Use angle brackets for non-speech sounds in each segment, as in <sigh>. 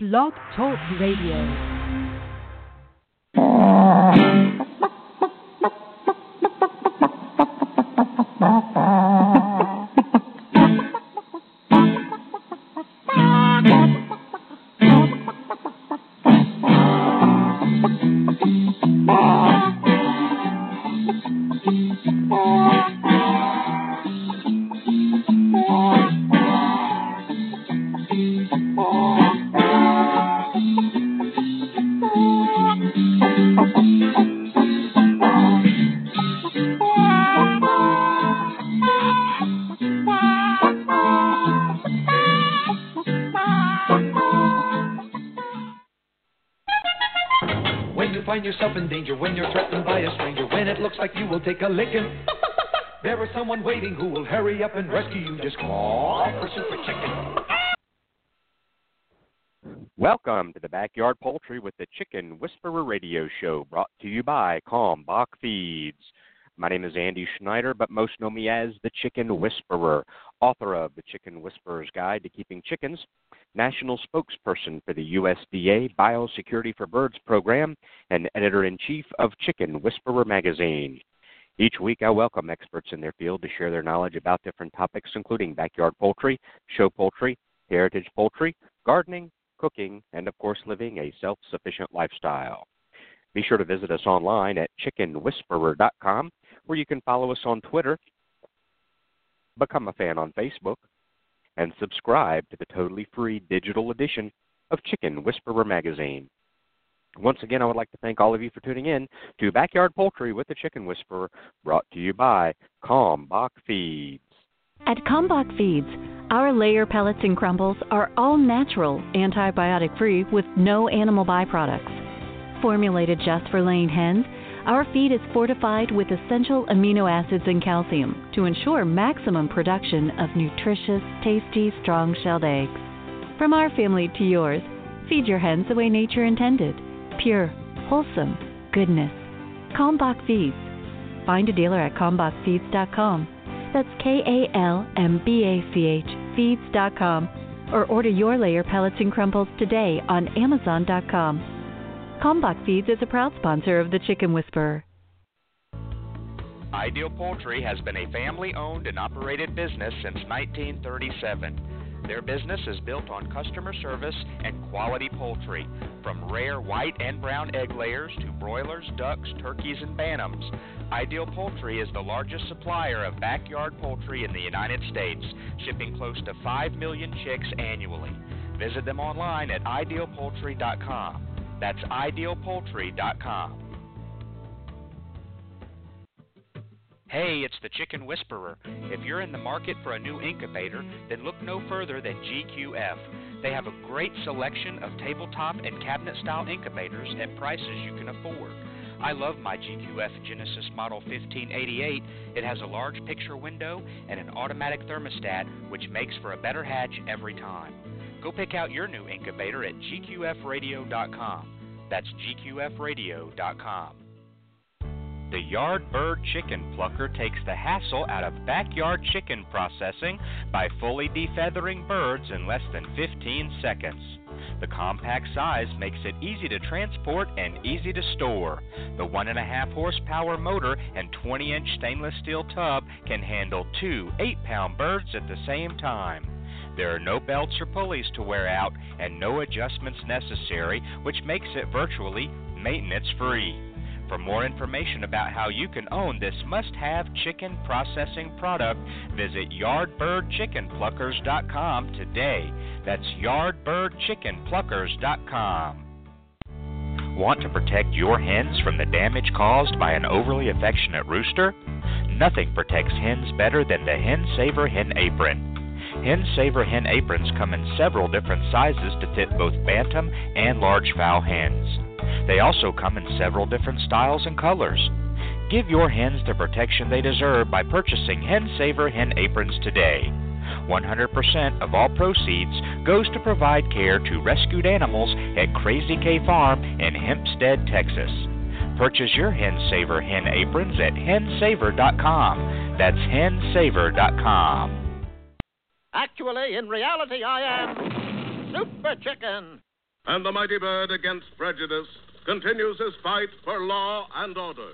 Blog Talk Radio. Radio Show, brought to you by Kalmbach Feeds. My name is Andy Schneider, but most know me as the Chicken Whisperer, author of The Chicken Whisperer's Guide to Keeping Chickens, national spokesperson for the USDA Biosecurity for Birds program, and editor in chief of Chicken Whisperer magazine. Each week, I welcome experts in their field to share their knowledge about different topics, including backyard poultry, show poultry, heritage poultry, gardening, cooking, and of course, living a self sufficient lifestyle. Be sure to visit us online at chickenwhisperer.com, where you can follow us on Twitter, become a fan on Facebook, and subscribe to the totally free digital edition of Chicken Whisperer magazine. Once again, I would like to thank all of you for tuning in to Backyard Poultry with the Chicken Whisperer, brought to you by Kalmbach Feeds. At Kalmbach Feeds, our layer pellets and crumbles are all natural, antibiotic free, with no animal byproducts. Formulated just for laying hens, our feed is fortified with essential amino acids and calcium to ensure maximum production of nutritious, tasty, strong shelled eggs. From our family to yours, feed your hens the way nature intended pure, wholesome goodness. Kalmbach Feeds. Find a dealer at kalmbachfeeds.com. That's K A L M B A C H feeds.com. Or order your layer pellets and crumbles today on Amazon.com. Kalmbach Feeds is a proud sponsor of the Chicken Whisperer. Ideal Poultry has been a family owned and operated business since 1937. Their business is built on customer service and quality poultry, from rare white and brown egg layers to broilers, ducks, turkeys, and bantams. Ideal Poultry is the largest supplier of backyard poultry in the United States, shipping close to 5 million chicks annually. Visit them online at idealpoultry.com. That's idealpoultry.com. Hey, it's the Chicken Whisperer. If you're in the market for a new incubator, then look no further than GQF. They have a great selection of tabletop and cabinet style incubators at prices you can afford. I love my GQF Genesis Model 1588. It has a large picture window and an automatic thermostat, which makes for a better hatch every time. Go pick out your new incubator at gqfradio.com. That's gqfradio.com. The Yard Bird Chicken Plucker takes the hassle out of backyard chicken processing by fully defeathering birds in less than 15 seconds. The compact size makes it easy to transport and easy to store. The 1.5 horsepower motor and 20 inch stainless steel tub can handle two 8 pound birds at the same time. There are no belts or pulleys to wear out and no adjustments necessary, which makes it virtually maintenance free. For more information about how you can own this must have chicken processing product, visit yardbirdchickenpluckers.com today. That's yardbirdchickenpluckers.com. Want to protect your hens from the damage caused by an overly affectionate rooster? Nothing protects hens better than the Hen Saver Hen Apron. Hen Saver hen aprons come in several different sizes to fit both bantam and large fowl hens. They also come in several different styles and colors. Give your hens the protection they deserve by purchasing Hen Saver hen aprons today. 100% of all proceeds goes to provide care to rescued animals at Crazy K Farm in Hempstead, Texas. Purchase your Hen Saver hen aprons at hensaver.com. That's hensaver.com. Actually, in reality, I am Super Chicken. And the mighty bird against prejudice continues his fight for law and order.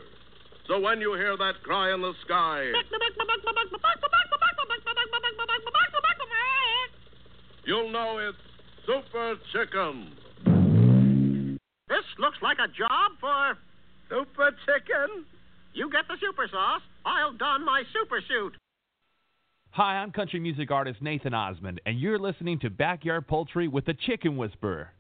So when you hear that cry in the sky, you'll know it's Super Chicken. This looks like a job for Super Chicken. You get the super sauce. I'll don my super suit. Hi, I'm country music artist Nathan Osmond, and you're listening to Backyard Poultry with the Chicken Whisperer.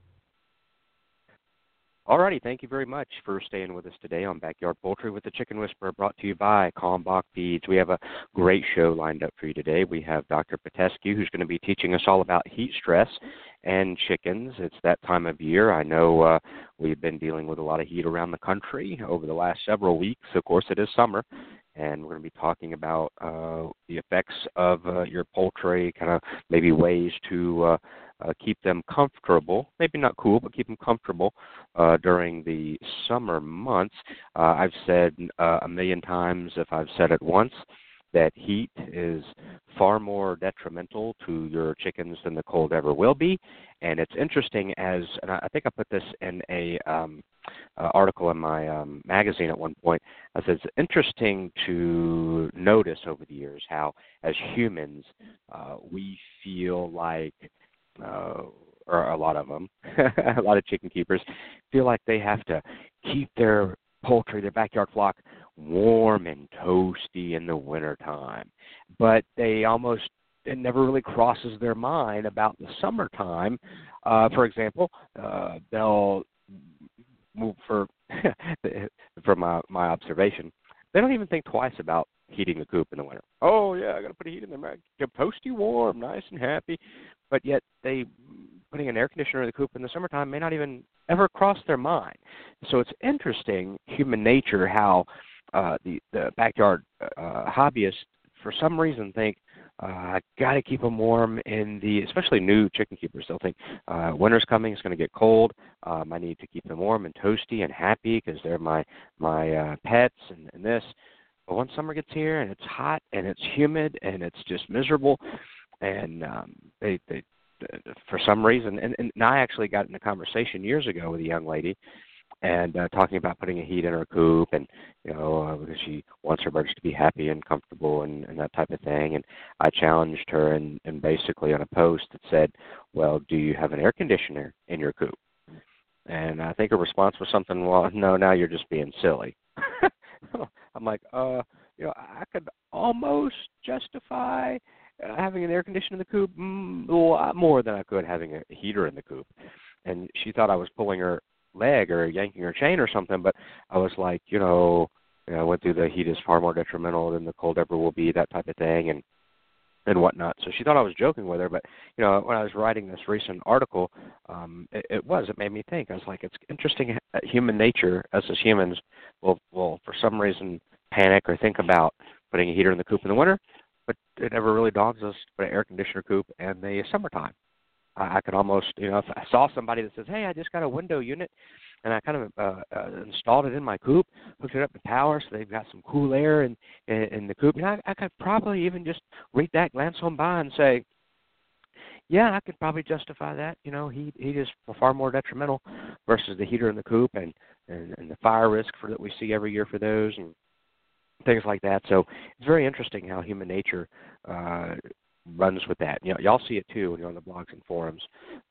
Alrighty, thank you very much for staying with us today on Backyard Poultry with the Chicken Whisperer, brought to you by Kalmbach Feeds. We have a great show lined up for you today. We have Dr. Pitesky, who's going to be teaching us all about heat stress and chickens. It's that time of year. I know uh, we've been dealing with a lot of heat around the country over the last several weeks. Of course, it is summer, and we're going to be talking about uh, the effects of uh, your poultry, kind of maybe ways to uh, uh, keep them comfortable, maybe not cool, but keep them comfortable uh, during the summer months. Uh, I've said uh, a million times, if I've said it once, that heat is far more detrimental to your chickens than the cold ever will be. And it's interesting as, and I think I put this in a um, uh, article in my um, magazine at one point. I said it's interesting to notice over the years how, as humans, uh, we feel like uh, or a lot of them, <laughs> a lot of chicken keepers feel like they have to keep their poultry, their backyard flock, warm and toasty in the wintertime. But they almost it never really crosses their mind about the summertime. Uh, for example, uh, they'll move for <laughs> from my my observation, they don't even think twice about heating the coop in the winter. Oh yeah, I got to put a heat in there. Keep toasty warm, nice and happy. But yet they putting an air conditioner in the coop in the summertime may not even ever cross their mind. So it's interesting, human nature, how uh, the the backyard uh, hobbyists for some reason think uh, I got to keep them warm in the, especially new chicken keepers. They'll think uh, winter's coming, it's going to get cold. Um, I need to keep them warm and toasty and happy because they're my my uh, pets and, and this. But once summer gets here and it's hot and it's humid and it's just miserable, and um, they they for some reason, and, and I actually got in a conversation years ago with a young lady, and uh, talking about putting a heat in her coop, and you know uh, because she wants her birds to be happy and comfortable and, and that type of thing. And I challenged her, and, and basically on a post that said, "Well, do you have an air conditioner in your coop?" And I think her response was something, "Well, no, now you're just being silly." <laughs> I'm like, uh, you know, I could almost justify uh, having an air conditioner in the coop mm, a lot more than I could having a heater in the coop. And she thought I was pulling her leg or yanking her chain or something, but I was like, you know, you know, I went through the heat is far more detrimental than the cold ever will be, that type of thing, and and whatnot. So she thought I was joking with her, but you know, when I was writing this recent article, um, it, it was. It made me think. I was like, it's interesting. Human nature, as as humans, will will for some reason panic or think about putting a heater in the coop in the winter, but it never really dogs us to put an air conditioner coop in the summertime. I, could almost, you know, if I saw somebody that says, "Hey, I just got a window unit," and I kind of uh, uh, installed it in my coop, hooked it up to power, so they've got some cool air in in, in the coop. Know, I, I could probably even just read that, glance on by, and say, yeah, I could probably justify that. You know, heat heat is far more detrimental versus the heater in the coop and and, and the fire risk for that we see every year for those and things like that. So it's very interesting how human nature uh, runs with that. You know, y'all see it too when you're on the blogs and forums.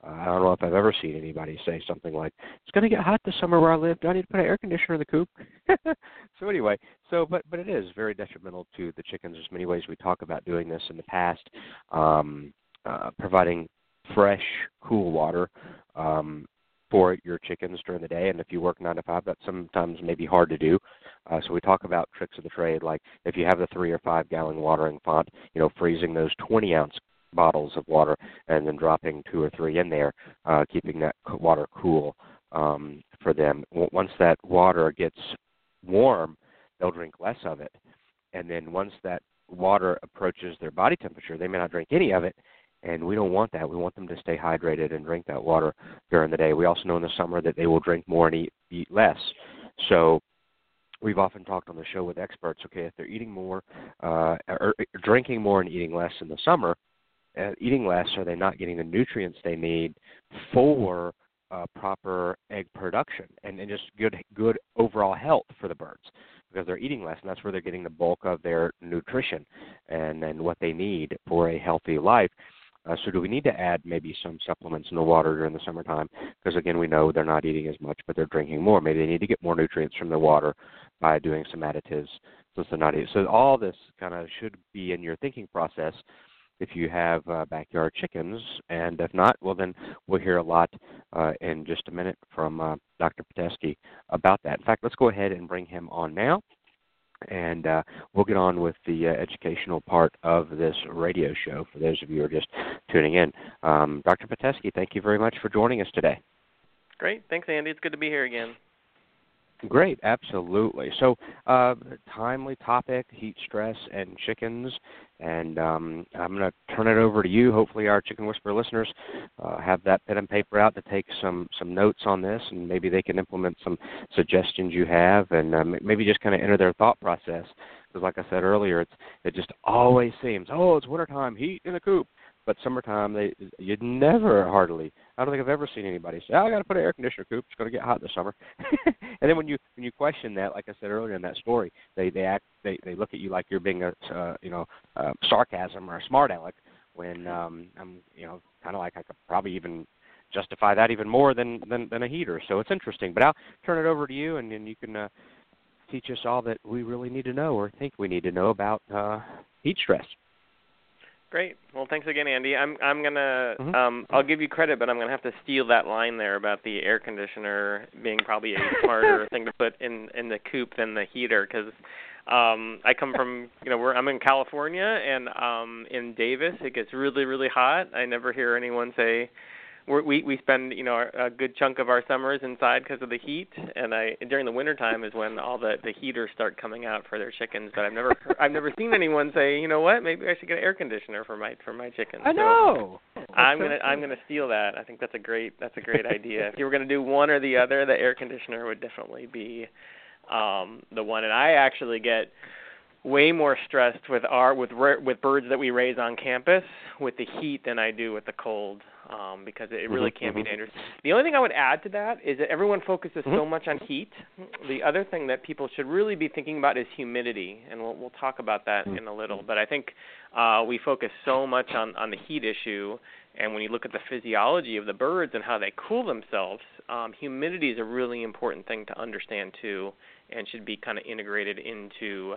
Uh, I don't know if I've ever seen anybody say something like, "It's going to get hot this summer where I live. Do I need to put an air conditioner in the coop?" <laughs> so anyway, so but but it is very detrimental to the chickens. There's many ways we talk about doing this in the past, um, uh, providing fresh, cool water. Um, for your chickens during the day. And if you work nine to five, that sometimes may be hard to do. Uh, so we talk about tricks of the trade, like if you have the three or five gallon watering font, you know, freezing those 20 ounce bottles of water and then dropping two or three in there, uh, keeping that water cool um, for them. Once that water gets warm, they'll drink less of it. And then once that water approaches their body temperature, they may not drink any of it, and we don't want that. We want them to stay hydrated and drink that water during the day. We also know in the summer that they will drink more and eat, eat less. So we've often talked on the show with experts. Okay, if they're eating more uh, or drinking more and eating less in the summer, uh, eating less, are they not getting the nutrients they need for uh, proper egg production and, and just good good overall health for the birds because they're eating less and that's where they're getting the bulk of their nutrition and and what they need for a healthy life. Uh, so do we need to add maybe some supplements in the water during the summertime? Because again, we know they're not eating as much, but they're drinking more. Maybe they need to get more nutrients from the water by doing some additives not. So all this kind of should be in your thinking process if you have uh, backyard chickens. And if not, well, then we'll hear a lot uh, in just a minute from uh, Dr. Pitesky about that. In fact, let's go ahead and bring him on now. And uh, we'll get on with the uh, educational part of this radio show for those of you who are just tuning in. Um, Dr. Pitesky, thank you very much for joining us today. Great. Thanks, Andy. It's good to be here again. Great, absolutely. So, uh, timely topic: heat stress and chickens. And um, I'm going to turn it over to you. Hopefully, our Chicken Whisperer listeners uh, have that pen and paper out to take some some notes on this, and maybe they can implement some suggestions you have, and uh, maybe just kind of enter their thought process. Because, like I said earlier, it's it just always seems, oh, it's wintertime, heat in the coop but summertime they you'd never hardly I don't think I've ever seen anybody say, oh, I got to put an air conditioner coop. It's going to get hot this summer. <laughs> and then when you when you question that, like I said earlier in that story, they they act they they look at you like you're being a uh, you know uh, sarcasm or a smart aleck. When um, I'm you know kind of like I could probably even justify that even more than than than a heater. So it's interesting. But I'll turn it over to you, and then you can uh, teach us all that we really need to know or think we need to know about uh, heat stress. Great. Well, thanks again, Andy. I'm I'm gonna mm-hmm. um I'll give you credit, but I'm gonna have to steal that line there about the air conditioner being probably a <laughs> smarter thing to put in in the coop than the heater because um I come from you know we're I'm in California and um in Davis it gets really really hot. I never hear anyone say we're, we we spend you know a good chunk of our summers inside because of the heat, and I during the winter time is when all the the heaters start coming out for their chickens. But I've never <laughs> I've never seen anyone say you know what maybe I should get an air conditioner for my for my chickens. I know. So I'm gonna I'm gonna steal that. I think that's a great that's a great idea. if you were gonna do one or the other, the air conditioner would definitely be um the one. And I actually get way more stressed with our with with birds that we raise on campus with the heat than I do with the cold um, because it really mm-hmm, can be mm-hmm. dangerous. The only thing I would add to that is that everyone focuses mm-hmm. so much on heat. The other thing that people should really be thinking about is humidity, and we'll we'll talk about that mm-hmm. in a little. But I think uh, we focus so much on on the heat issue, and when you look at the physiology of the birds and how they cool themselves, um, humidity is a really important thing to understand too, and should be kind of integrated into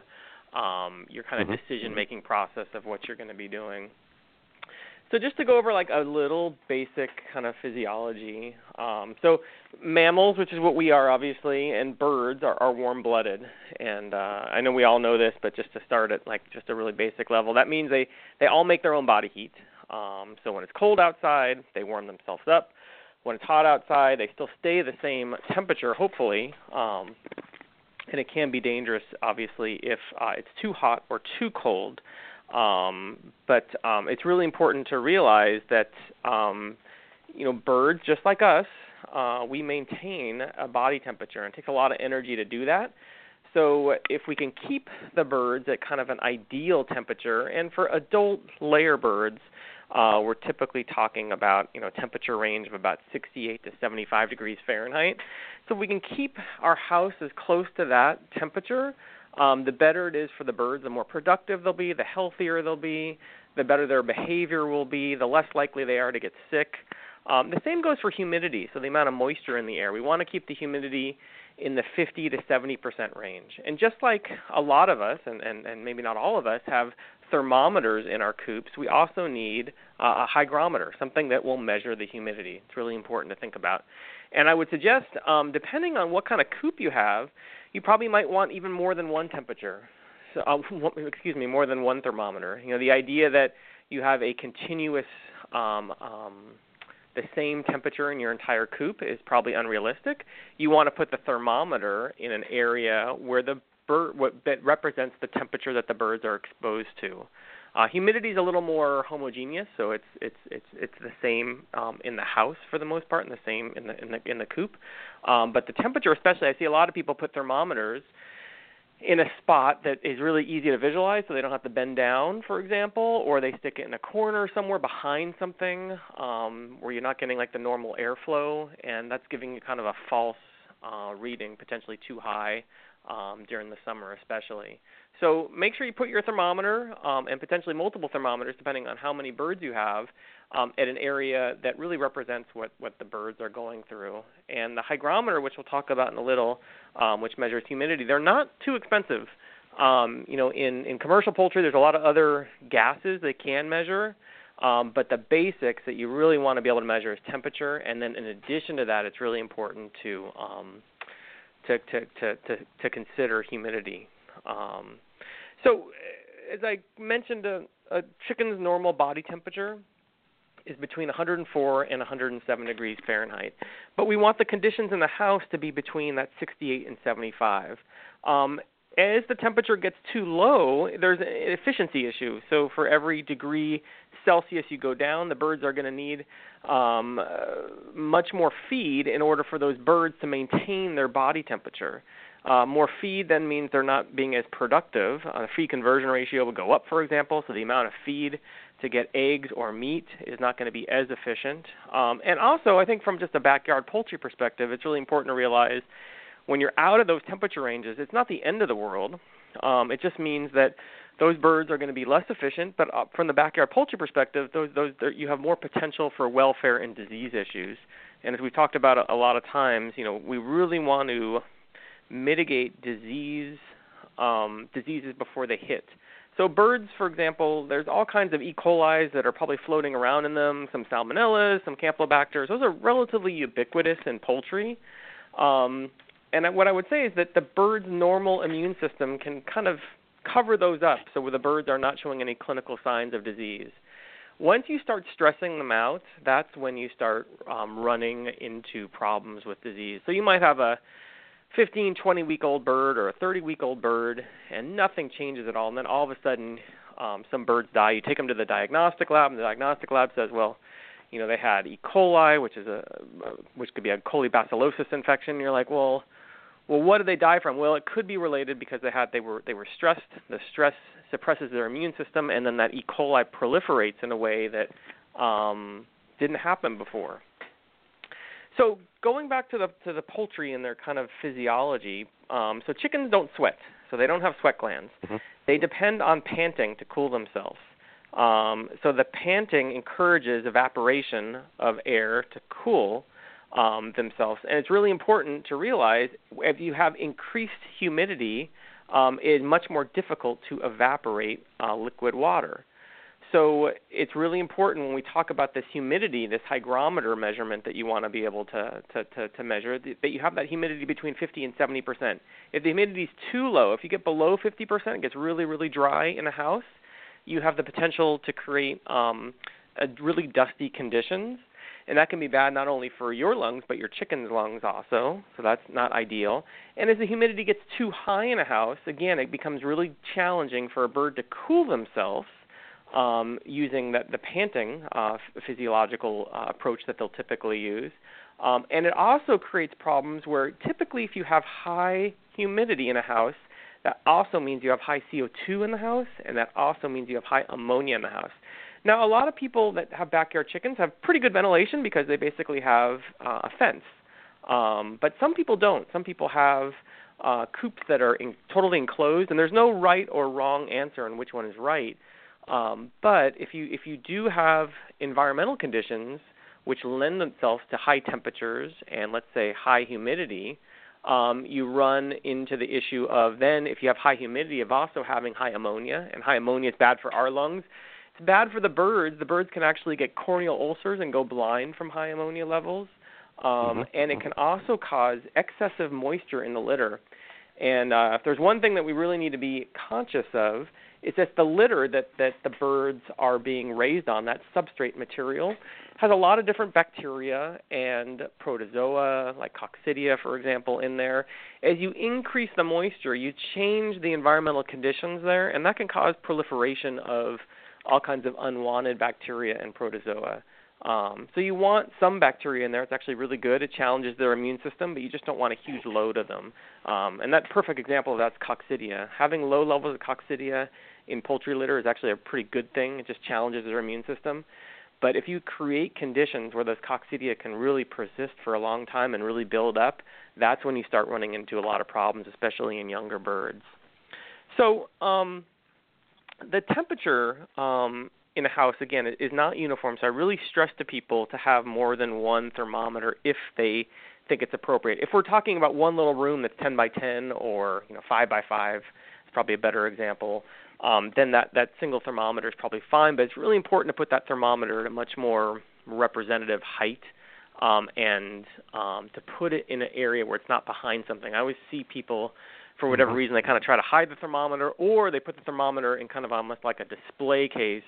um, your kind of mm-hmm. decision making process of what you're going to be doing. So just to go over like a little basic kind of physiology. Um, so mammals, which is what we are obviously, and birds are, are warm-blooded. And uh, I know we all know this, but just to start at like just a really basic level, that means they they all make their own body heat. Um, so when it's cold outside, they warm themselves up. When it's hot outside, they still stay the same temperature, hopefully. Um, and it can be dangerous, obviously, if uh, it's too hot or too cold. Um, but um, it's really important to realize that um, you know birds, just like us, uh, we maintain a body temperature, and it takes a lot of energy to do that. So if we can keep the birds at kind of an ideal temperature, and for adult layer birds, uh, we're typically talking about you know temperature range of about 68 to 75 degrees Fahrenheit. So if we can keep our house as close to that temperature, um, the better it is for the birds, the more productive they'll be, the healthier they'll be, the better their behavior will be, the less likely they are to get sick. Um, the same goes for humidity, so the amount of moisture in the air. We want to keep the humidity in the 50 to 70 percent range. And just like a lot of us, and, and, and maybe not all of us, have thermometers in our coops, we also need uh, a hygrometer, something that will measure the humidity. It's really important to think about. And I would suggest, um, depending on what kind of coop you have, you probably might want even more than one temperature. So, <laughs> uh, excuse me, more than one thermometer. You know, the idea that you have a continuous, um, um, the same temperature in your entire coop is probably unrealistic. You want to put the thermometer in an area where the bird what, that represents the temperature that the birds are exposed to. Uh, humidity is a little more homogeneous, so it's it's it's it's the same um, in the house for the most part, and the same in the in the in the coop. Um, but the temperature, especially, I see a lot of people put thermometers in a spot that is really easy to visualize so they don't have to bend down, for example, or they stick it in a corner somewhere behind something um, where you're not getting like the normal airflow, and that's giving you kind of a false uh, reading, potentially too high um, during the summer, especially. So make sure you put your thermometer um, and potentially multiple thermometers, depending on how many birds you have, um, at an area that really represents what, what the birds are going through. And the hygrometer, which we'll talk about in a little, um, which measures humidity, they're not too expensive. Um, you know, in, in commercial poultry, there's a lot of other gases they can measure. Um, but the basics that you really want to be able to measure is temperature, and then in addition to that, it's really important to um, to, to, to, to, to consider humidity. Um, so, as I mentioned, a, a chicken's normal body temperature is between 104 and 107 degrees Fahrenheit. But we want the conditions in the house to be between that 68 and 75. Um, as the temperature gets too low, there's an efficiency issue. So for every degree Celsius you go down, the birds are going to need um, uh, much more feed in order for those birds to maintain their body temperature. Uh, more feed then means they're not being as productive. Uh, the feed conversion ratio will go up, for example, so the amount of feed to get eggs or meat is not going to be as efficient. Um, and also, I think from just a backyard poultry perspective, it's really important to realize when you're out of those temperature ranges, it's not the end of the world. Um, it just means that those birds are going to be less efficient. But uh, from the backyard poultry perspective, those, those you have more potential for welfare and disease issues. And as we've talked about a, a lot of times, you know, we really want to mitigate disease um, diseases before they hit. So birds, for example, there's all kinds of E. coli that are probably floating around in them, some salmonellas, some campylobacters. Those are relatively ubiquitous in poultry. Um, and what I would say is that the bird's normal immune system can kind of cover those up so the birds are not showing any clinical signs of disease. Once you start stressing them out, that's when you start um, running into problems with disease. So you might have a 15, 20 week old bird or a 30 week old bird, and nothing changes at all. And then all of a sudden, um, some birds die. You take them to the diagnostic lab, and the diagnostic lab says, well, you know, they had E. coli, which is a, which could be a colibacillosis infection. And you're like, well, well, what did they die from? Well, it could be related because they had they were they were stressed. The stress suppresses their immune system, and then that E. coli proliferates in a way that um, didn't happen before. So going back to the to the poultry and their kind of physiology, um, so chickens don't sweat, so they don't have sweat glands. Mm-hmm. They depend on panting to cool themselves. Um, so the panting encourages evaporation of air to cool um, themselves, and it's really important to realize if you have increased humidity, um, it is much more difficult to evaporate uh, liquid water. So it's really important when we talk about this humidity, this hygrometer measurement that you want to be able to, to, to, to measure, that you have that humidity between 50 and 70 percent. If the humidity is too low, if you get below 50 percent, it gets really, really dry in a house, you have the potential to create um, a really dusty conditions. And that can be bad not only for your lungs, but your chicken's lungs also. So that's not ideal. And as the humidity gets too high in a house, again, it becomes really challenging for a bird to cool themselves um, using the, the panting uh, physiological uh, approach that they'll typically use. Um, and it also creates problems where typically, if you have high humidity in a house, that also means you have high CO2 in the house, and that also means you have high ammonia in the house. Now, a lot of people that have backyard chickens have pretty good ventilation because they basically have uh, a fence. Um, but some people don't. Some people have uh, coops that are in, totally enclosed, and there's no right or wrong answer on which one is right. Um, but if you if you do have environmental conditions which lend themselves to high temperatures and let's say high humidity, um, you run into the issue of then if you have high humidity of also having high ammonia, and high ammonia is bad for our lungs. It's bad for the birds. The birds can actually get corneal ulcers and go blind from high ammonia levels, um, mm-hmm. and it can also cause excessive moisture in the litter. And uh, if there's one thing that we really need to be conscious of, it's that the litter that, that the birds are being raised on, that substrate material, has a lot of different bacteria and protozoa, like coccidia, for example, in there. As you increase the moisture, you change the environmental conditions there, and that can cause proliferation of all kinds of unwanted bacteria and protozoa. Um, so you want some bacteria in there. It's actually really good. It challenges their immune system, but you just don't want a huge load of them. Um, and that perfect example of that's coccidia. Having low levels of coccidia in poultry litter is actually a pretty good thing. It just challenges their immune system. But if you create conditions where those coccidia can really persist for a long time and really build up, that's when you start running into a lot of problems, especially in younger birds. So um, the temperature um, in a house again is not uniform. So I really stress to people to have more than one thermometer if they think it's appropriate. If we're talking about one little room that's 10 by 10 or you know 5 by 5, it's probably a better example. Um, then that that single thermometer is probably fine. But it's really important to put that thermometer at a much more representative height um, and um, to put it in an area where it's not behind something. I always see people for whatever Mhm. reason they kind of try to hide the thermometer or they put the thermometer in kind of almost like a display case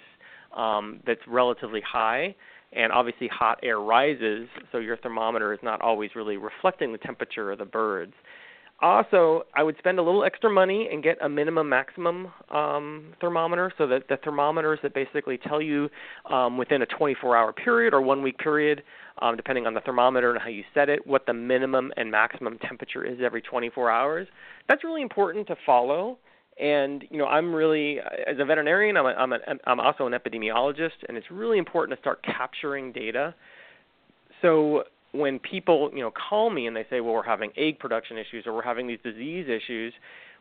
um, that's relatively high and obviously hot air rises so your thermometer is not always really reflecting the temperature of the birds. Also i would spend a little extra money and get a minimum maximum um, thermometer so that the thermometers that basically tell you um, within a 24 hour period or one week period um, depending on the thermometer and how you set it what the minimum and maximum temperature is every 24 hours. That's really important to follow and you know i'm really as a veterinarian i'm a, i'm a, i'm also an epidemiologist and it's really important to start capturing data. So when people you know call me and they say well we're having egg production issues or we're having these disease issues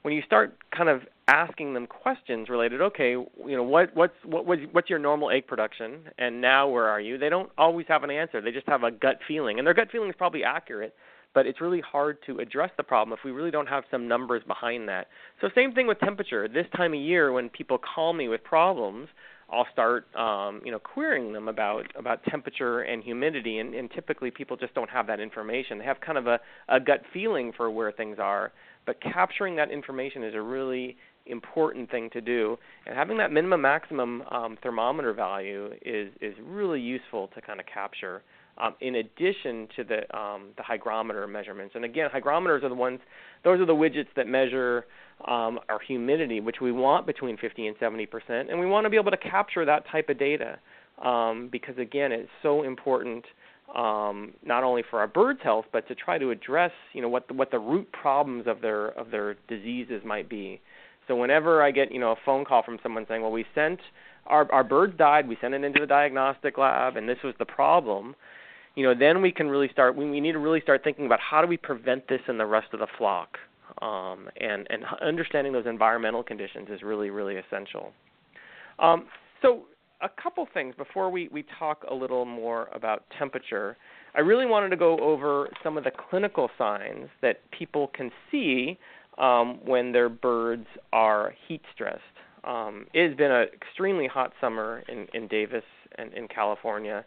when you start kind of asking them questions related okay you know what what's what was what's your normal egg production? And now where are you? They don't always have an answer. They just have a gut feeling and their gut feeling is probably accurate but it's really hard to address the problem if we really don't have some numbers behind that. So same thing with temperature. This time of year when people call me with problems, I'll start um, you know querying them about about temperature and humidity and, and typically people just don't have that information. They have kind of a, a gut feeling for where things are, but capturing that information is a really important thing to do. And having that minimum maximum um, thermometer value is is really useful to kind of capture um, in addition to the um, the hygrometer measurements. And again, hygrometers are the ones; those are the widgets that measure um, our humidity, which we want between 50 and 70 percent, and we want to be able to capture that type of data um, because again, it's so important. Um, not only for our birds' health, but to try to address, you know, what the, what the root problems of their of their diseases might be. So whenever I get, you know, a phone call from someone saying, "Well, we sent our our birds died, we sent it into the diagnostic lab, and this was the problem," you know, then we can really start. We, we need to really start thinking about how do we prevent this in the rest of the flock, um, and and understanding those environmental conditions is really really essential. Um, so a couple things before we we talk a little more about temperature. I really wanted to go over some of the clinical signs that people can see um, when their birds are heat stressed. Um, it has been an extremely hot summer in, in Davis and in California,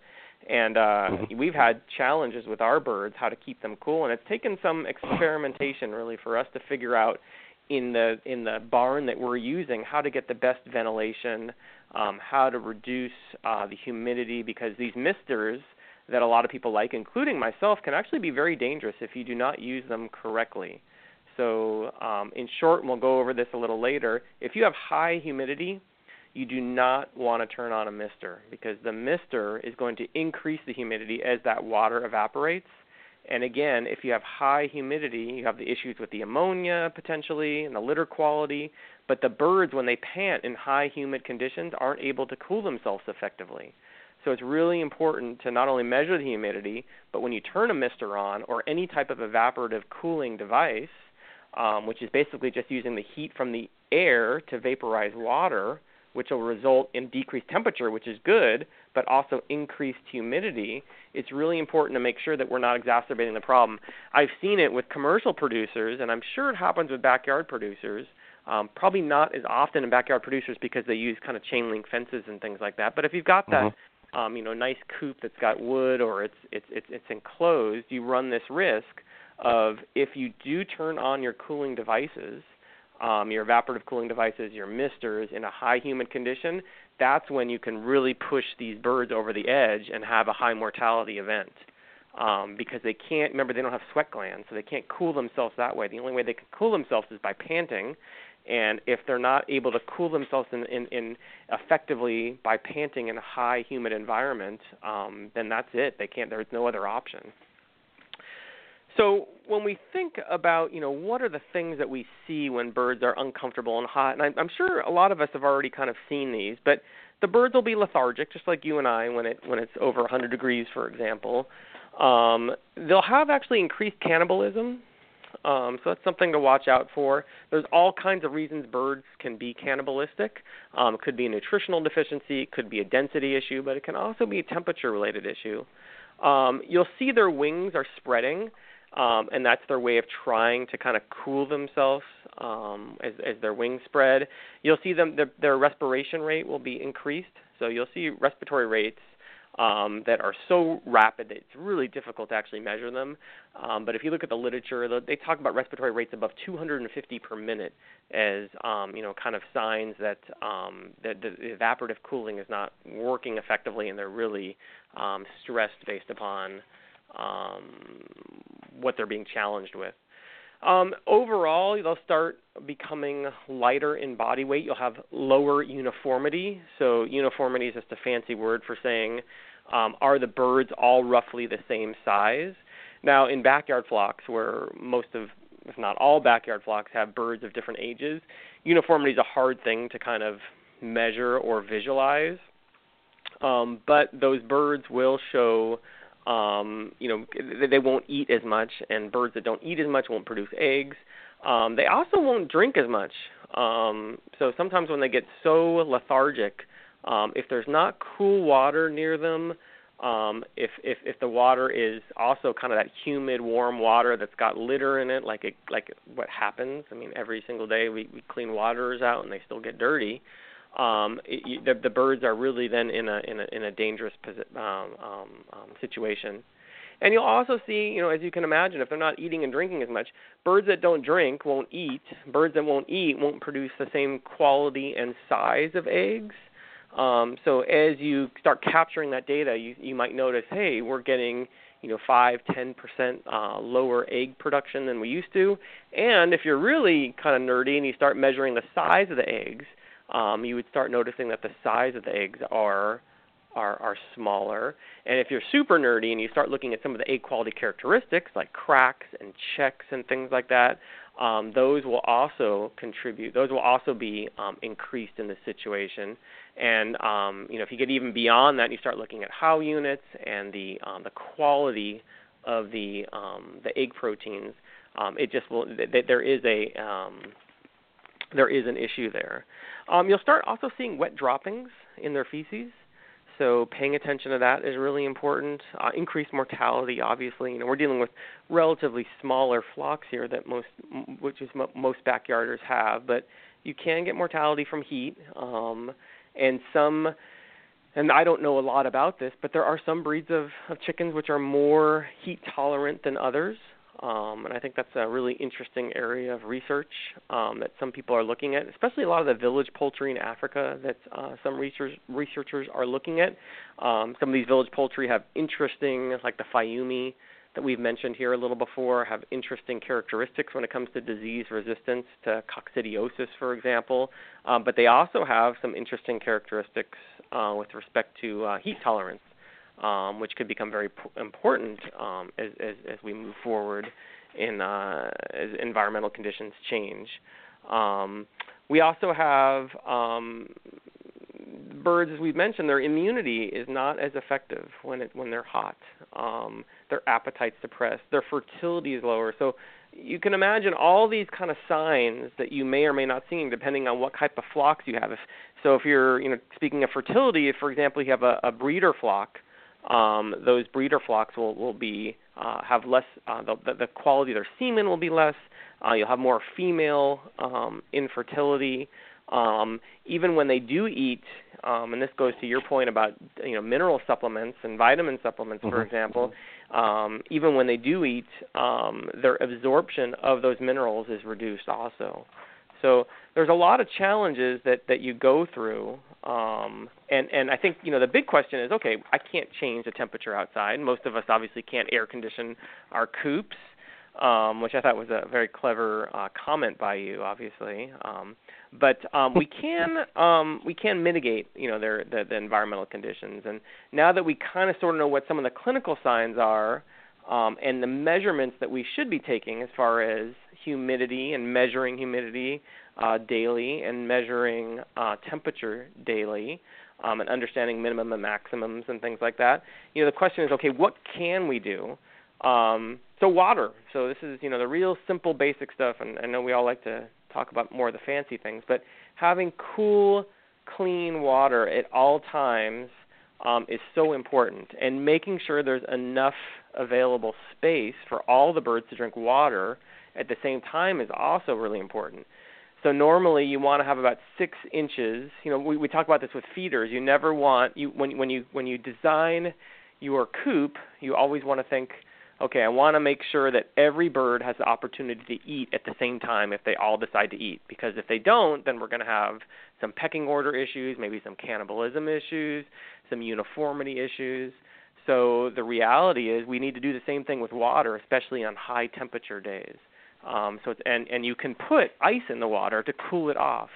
and uh, Mhm. we've had challenges with our birds how to keep them cool, and it's taken some experimentation really for us to figure out in the in the barn that we're using how to get the best ventilation, um, how to reduce uh, the humidity because these misters that a lot of people like, including myself, can actually be very dangerous if you do not use them correctly. So, um, in short, and we'll go over this a little later. If you have high humidity, you do not want to turn on a mister because the mister is going to increase the humidity as that water evaporates. And again, if you have high humidity, you have the issues with the ammonia potentially and the litter quality. But the birds, when they pant in high humid conditions, aren't able to cool themselves effectively. So it's really important to not only measure the humidity, but when you turn a mister on or any type of evaporative cooling device, um, which is basically just using the heat from the air to vaporize water, which will result in decreased temperature, which is good, but also increased humidity, it's really important to make sure that we're not exacerbating the problem. I've seen it with commercial producers, and I'm sure it happens with backyard producers. Um, probably not as often in backyard producers because they use kind of chain link fences and things like that. But if you've got that, um, you know, nice coop that's got wood or it's it's it's, it's enclosed, you run this risk of if you do turn on your cooling devices, um, your evaporative cooling devices, your misters in a high humid condition, that's when you can really push these birds over the edge and have a high mortality event. Um, because they can't remember they don't have sweat glands, so they can't cool themselves that way. The only way they can cool themselves is by panting, And if they're not able to cool themselves in, in, in effectively by panting in a high humid environment, um, then that's it. They can't. There's no other option. So when we think about, you know, what are the things that we see when birds are uncomfortable and hot, and I'm sure a lot of us have already kind of seen these, but the birds will be lethargic, just like you and I, when it when it's over 100 degrees, for example. Um, they'll have actually increased cannibalism, um, so that's something to watch out for. There's all kinds of reasons birds can be cannibalistic. Um, it could be a nutritional deficiency, it could be a density issue, but it can also be a temperature-related issue. Um, you'll see their wings are spreading um, and that's their way of trying to kind of cool themselves um, as, as their wings spread. You'll see them their, their respiration rate will be increased, so you'll see respiratory rates um, that are so rapid that it's really difficult to actually measure them. Um, but if you look at the literature, they talk about respiratory rates above 250 per minute as um, you know kind of signs that um, that the evaporative cooling is not working effectively, and they're really um, stressed based upon um, what they're being challenged with. Um, overall, they'll start becoming lighter in body weight. You'll have lower uniformity. So, uniformity is just a fancy word for saying, um, are the birds all roughly the same size? Now, in backyard flocks, where most of, if not all backyard flocks have birds of different ages, uniformity is a hard thing to kind of measure or visualize. Um, but those birds will show um, you know, they won't eat as much, and birds that don't eat as much won't produce eggs. Um, they also won't drink as much. Um, so sometimes when they get so lethargic, um, if there's not cool water near them, um, if if if the water is also kind of that humid, warm water that's got litter in it, like it like what happens. I mean, every single day we we clean waters out and they still get dirty um, it, the, the birds are really then in a in a in a dangerous um, um, um, situation. And you'll also see, you know, as you can imagine, if they're not eating and drinking as much, birds that don't drink won't eat. Birds that won't eat won't produce the same quality and size of eggs. Um, so as you start capturing that data, you you might notice, hey, we're getting you know five, ten percent uh, lower egg production than we used to. And if you're really kind of nerdy and you start measuring the size of the eggs, um, you would start noticing that the size of the eggs are are are smaller. And if you're super nerdy and you start looking at some of the egg quality characteristics like cracks and checks and things like that, um, those will also contribute. Those will also be um, increased in this situation. And um, you know, if you get even beyond that, and you start looking at Haugh units and the um, the quality of the um, the egg proteins. Um, it just will. Th- there is a there is an issue there. Um, you'll start also seeing wet droppings in their feces. So paying attention to that is really important. Uh, increased mortality, obviously. You know, we're dealing with relatively smaller flocks here that most, which is mo- most backyarders have, but you can get mortality from heat. Um, and some, and I don't know a lot about this, but there are some breeds of, of chickens which are more heat tolerant than others. Um, and I think that's a really interesting area of research um, that some people are looking at, especially a lot of the village poultry in Africa that uh, some research, researchers are looking at. Um, some of these village poultry have interesting, like the Fayumi that we've mentioned here a little before, have interesting characteristics when it comes to disease resistance to coccidiosis, for example. Um, but they also have some interesting characteristics uh, with respect to uh, heat tolerance um, which could become very p- important um, as, as, as we move forward in uh, as environmental conditions change. Um, we also have um, birds, as we've mentioned, their immunity is not as effective when it when they're hot. Um, their appetite's depressed. Their fertility is lower. So you can imagine all these kind of signs that you may or may not see, depending on what type of flocks you have. If, so if you're, you know, speaking of fertility, if for example you have a, a breeder flock um, those breeder flocks will will be uh, have less uh, the, the quality of their semen will be less. Uh, you'll have more female um, infertility. Um, even when they do eat, um, and this goes to your point about you know mineral supplements and vitamin supplements, mm-hmm. for example. Um, even when they do eat, um, their absorption of those minerals is reduced also. So there's a lot of challenges that that you go through um, and and I think you know the big question is okay I can't change the temperature outside most of us obviously can't air condition our coops um, which I thought was a very clever uh, comment by you, obviously. Um, but um, we can um, we can mitigate, you know, their the, the environmental conditions. And now that we kind of sort of know what some of the clinical signs are, um, and the measurements that we should be taking as far as humidity and measuring humidity uh, daily and measuring uh, temperature daily um, and understanding minimum and maximums and things like that. You know, the question is, okay, what can we do? Um, so water. So this is you know the real simple basic stuff, and I know we all like to talk about more of the fancy things, but having cool, clean water at all times um, is so important, and making sure there's enough available space for all the birds to drink water at the same time is also really important. So normally you want to have about six inches. You know, we, we talk about this with feeders. You never want you when when you when you design your coop, you always want to think, okay, I want to make sure that every bird has the opportunity to eat at the same time if they all decide to eat. Because if they don't, then we're going to have some pecking order issues, maybe some cannibalism issues, some uniformity issues. So the reality is we need to do the same thing with water, especially on high temperature days. Um, so it's, and and you can put ice in the water to cool it off.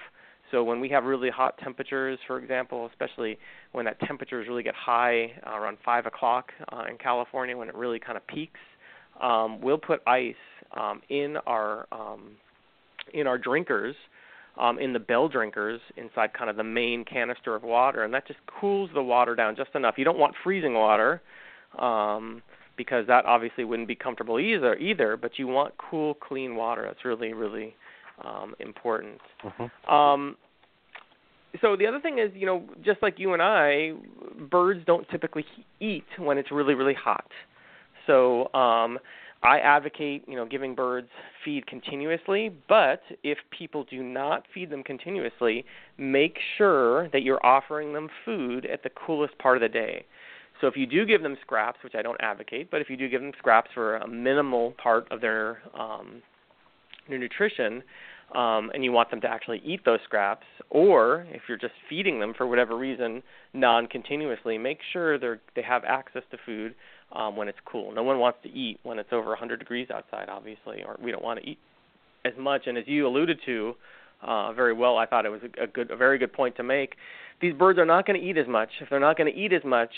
So when we have really hot temperatures, for example, especially when that temperatures really get high uh, around five o'clock uh, in California, when it really kind of peaks, um, we'll put ice um, in our um, in our drinkers, um, in the bell drinkers, inside kind of the main canister of water, and that just cools the water down just enough. You don't want freezing water. Um, because that obviously wouldn't be comfortable either either but you want cool clean water that's really really um important mm-hmm. um so the other thing is you know just like you and i birds don't typically eat when it's really really hot so um I advocate, you know, giving birds feed continuously, but if people do not feed them continuously, make sure that you're offering them food at the coolest part of the day. So if you do give them scraps, which I don't advocate, but if you do give them scraps for a minimal part of their um, their nutrition, um, and you want them to actually eat those scraps, or if you're just feeding them for whatever reason non-continuously, make sure they they have access to food um, when it's cool. No one wants to eat when it's over 100 degrees outside, obviously, or we don't want to eat as much. And as you alluded to uh, very well, I thought it was a, good, a very good point to make. These birds are not going to eat as much. If they're not going to eat as much,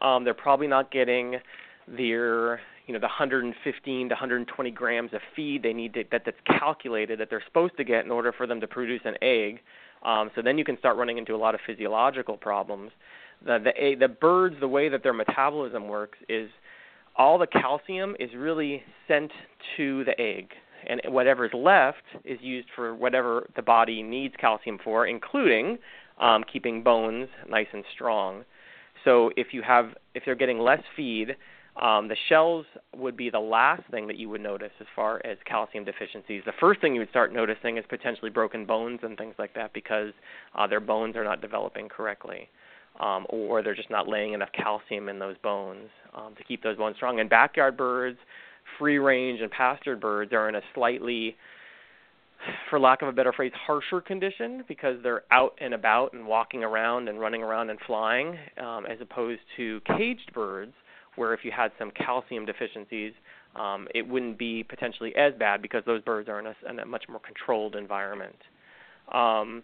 um, they're probably not getting their you know the 115 to 120 grams of feed they need to, that that's calculated that they're supposed to get in order for them to produce an egg. Um, so then you can start running into a lot of physiological problems. The the the birds the way that their metabolism works is all the calcium is really sent to the egg and whatever is left is used for whatever the body needs calcium for, including um, keeping bones nice and strong. So if you have if they're getting less feed, um, the shells would be the last thing that you would notice as far as calcium deficiencies. The first thing you would start noticing is potentially broken bones and things like that because uh, their bones are not developing correctly, um, or they're just not laying enough calcium in those bones um, to keep those bones strong. And backyard birds, free range, and pastured birds are in a slightly for lack of a better phrase, harsher condition because they're out and about and walking around and running around and flying, um, as opposed to caged birds, where if you had some calcium deficiencies, um, it wouldn't be potentially as bad because those birds are in a, in a much more controlled environment. Um,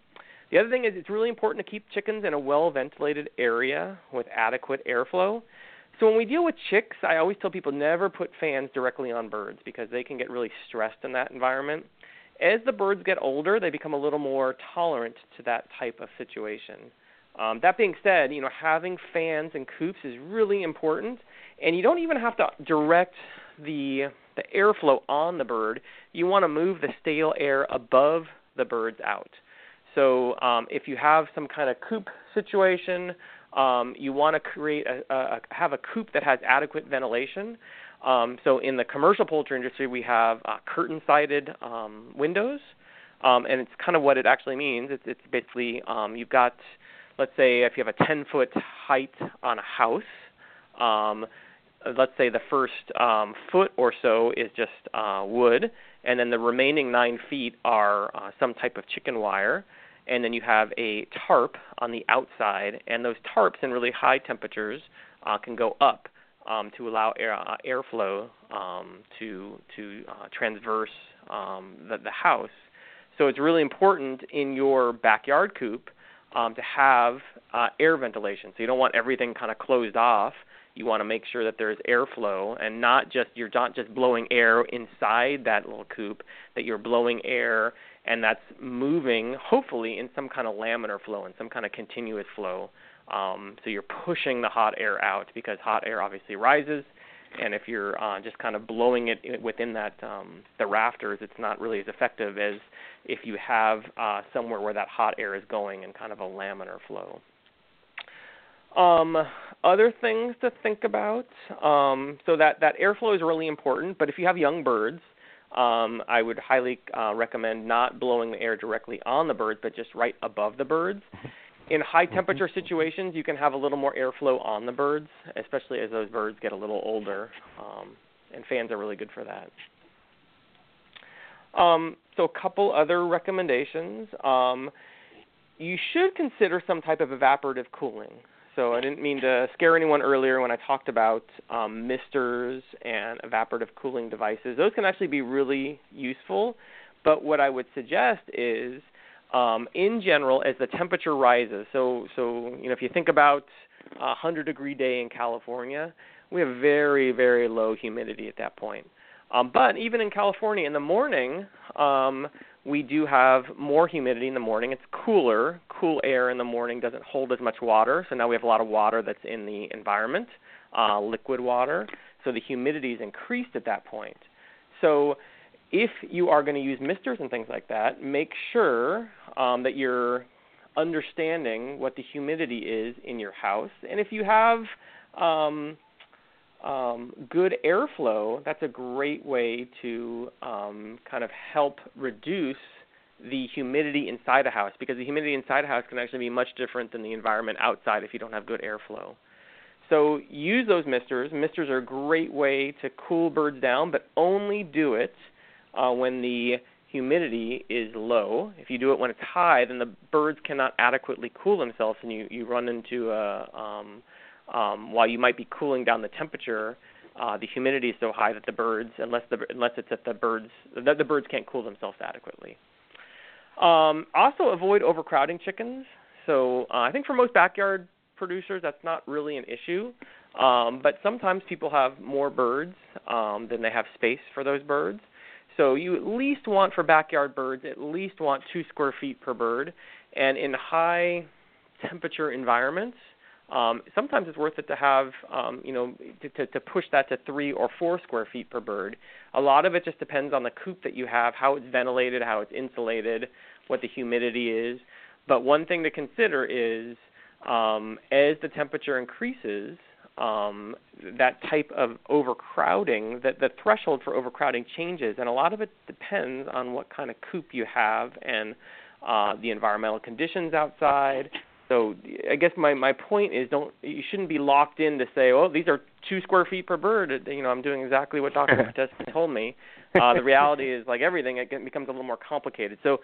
the other thing is it's really important to keep chickens in a well ventilated area with adequate airflow. So when we deal with chicks, I always tell people never put fans directly on birds because they can get really stressed in that environment as the birds get older, they become a little more tolerant to that type of situation. Um, that being said, you know, having fans and coops is really important, and you don't even have to direct the the airflow on the bird. You want to move the stale air above the birds out. So um, if you have some kind of coop situation, um, you want to create a, a have a coop that has adequate ventilation. Um, so in the commercial poultry industry, we have uh, curtain-sided um, windows, um, and it's kind of what it actually means. It's, it's basically um, you've got, let's say, if you have a 10-foot height on a house, let's say the first foot or so is just uh, wood, and then the remaining nine feet are uh, some type of chicken wire, and then you have a tarp on the outside, and those tarps in really high temperatures uh, can go up um, to allow air, uh, airflow um, to to uh, transverse um, the, the house. So it's really important in your backyard coop um, to have uh, air ventilation. So you don't want everything kind of closed off. You want to make sure that there's airflow and not just you're not just blowing air inside that little coop, that you're blowing air and that's moving hopefully in some kind of laminar flow, and some kind of continuous flow. Um, so you're pushing the hot air out because hot air obviously rises, and if you're uh, just kind of blowing it within that um, the rafters, it's not really as effective as if you have uh, somewhere where that hot air is going in kind of a laminar flow. Um, other things to think about. Um, so that that airflow is really important. But if you have young birds, um, I would highly uh, recommend not blowing the air directly on the birds, but just right above the birds. <laughs> In high temperature situations, you can have a little more airflow on the birds, especially as those birds get a little older. Um, and fans are really good for that. Um, so, a couple other recommendations. Um, you should consider some type of evaporative cooling. So I didn't mean to scare anyone earlier when I talked about um, misters and evaporative cooling devices. Those can actually be really useful. But what I would suggest is, um, in general, as the temperature rises, so so you know if you think about a 100 degree day in California, we have very very low humidity at that point. Um, but even in California in the morning, um, we do have more humidity in the morning. It's cooler. Cool air in the morning doesn't hold as much water, so now we have a lot of water that's in the environment, uh, liquid water. So the humidity is increased at that point. So if you are going to use misters and things like that, make sure um, that you're understanding what the humidity is in your house. And if you have um, um, good airflow, that's a great way to um, kind of help reduce the humidity inside a house because the humidity inside a house can actually be much different than the environment outside if you don't have good airflow. So use those misters. Misters are a great way to cool birds down, but only do it uh, when the humidity is low. If you do it when it's high, then the birds cannot adequately cool themselves, and you you run into a um, um, while you might be cooling down the temperature, uh, the humidity is so high that the birds, unless the unless it's that the birds the, the birds can't cool themselves adequately. Um, also, avoid overcrowding chickens. So uh, I think for most backyard producers, that's not really an issue. Um, but sometimes people have more birds um, than they have space for those birds. So you at least want for backyard birds, at least want two square feet per bird. And in high temperature environments, um, sometimes it's worth it to have, um, you know, to, to, to push that to three or four square feet per bird. A lot of it just depends on the coop that you have, how it's ventilated, how it's insulated, what the humidity is. But one thing to consider is um, as the temperature increases, um, that type of overcrowding, that the threshold for overcrowding changes, and a lot of it depends on what kind of coop you have and uh, the environmental conditions outside, so I guess my my point is don't you shouldn't be locked in to say, oh, these are two square feet per bird. You know, I'm doing exactly what Dr. <laughs> Pitesky told me. Uh, the reality is, like everything, it becomes a little more complicated. So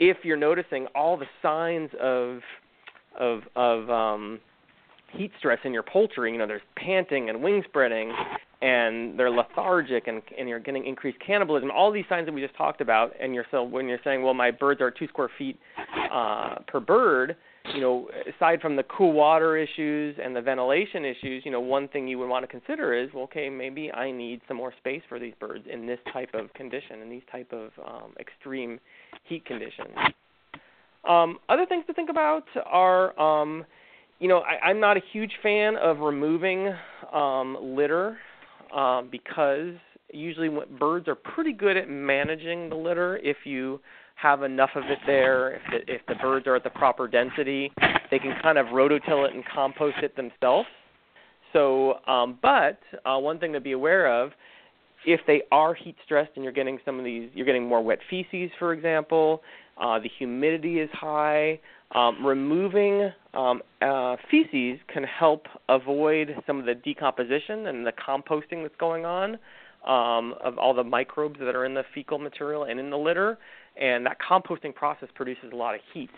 if you're noticing all the signs of of of um, heat stress in your poultry, you know, there's panting and wing spreading, and they're lethargic, and and you're getting increased cannibalism. All these signs that we just talked about, and you're so when you're saying, well, my birds are two square feet uh, per bird you know, aside from the cool water issues and the ventilation issues, you know, one thing you would want to consider is, well, okay, maybe I need some more space for these birds in this type of condition, in these type of um, extreme heat conditions. Um, other things to think about are, um, you know, I, I'm not a huge fan of removing um, litter um, because usually birds are pretty good at managing the litter if you have enough of it there. If the, if the birds are at the proper density, they can kind of rototill it and compost it themselves. So, um, but uh, one thing to be aware of, if they are heat stressed and you're getting some of these, you're getting more wet feces, for example. Uh, the humidity is high. Um, removing um, uh, feces can help avoid some of the decomposition and the composting that's going on um, of all the microbes that are in the fecal material and in the litter and that composting process produces a lot of heat.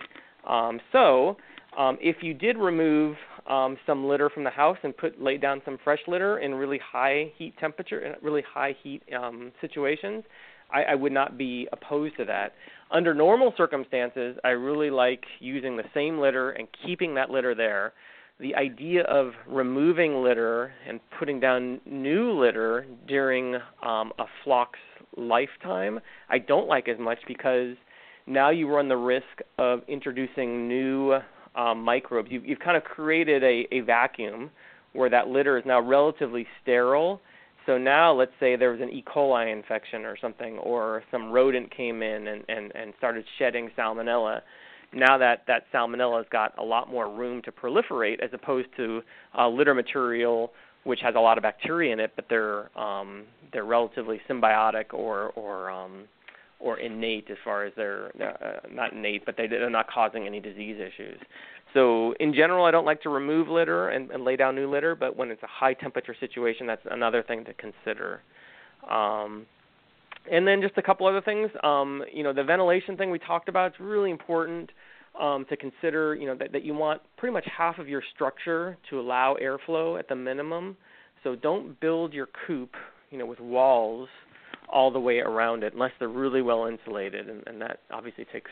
Um, so, um, if you did remove um, some litter from the house and put lay down some fresh litter in really high heat temperature, in really high heat um, situations, I, I would not be opposed to that. Under normal circumstances, I really like using the same litter and keeping that litter there. The idea of removing litter and putting down new litter during um, a flock's lifetime, I don't like as much because now you run the risk of introducing new um, microbes. You've, you've kind of created a, a vacuum where that litter is now relatively sterile. So now, let's say there was an E. coli infection or something, or some rodent came in and, and, and started shedding salmonella. Now that that salmonella has got a lot more room to proliferate, as opposed to uh, litter material which has a lot of bacteria in it, but they're um, they're relatively symbiotic or or um, or innate as far as they're uh, not innate, but they, they're not causing any disease issues. So in general, I don't like to remove litter and, and lay down new litter, but when it's a high temperature situation, that's another thing to consider. Um, and then just a couple other things. Um, you know, the ventilation thing we talked about is really important um, to consider. You know that, that you want pretty much half of your structure to allow airflow at the minimum. So don't build your coop, you know, with walls all the way around it unless they're really well insulated, and, and that obviously takes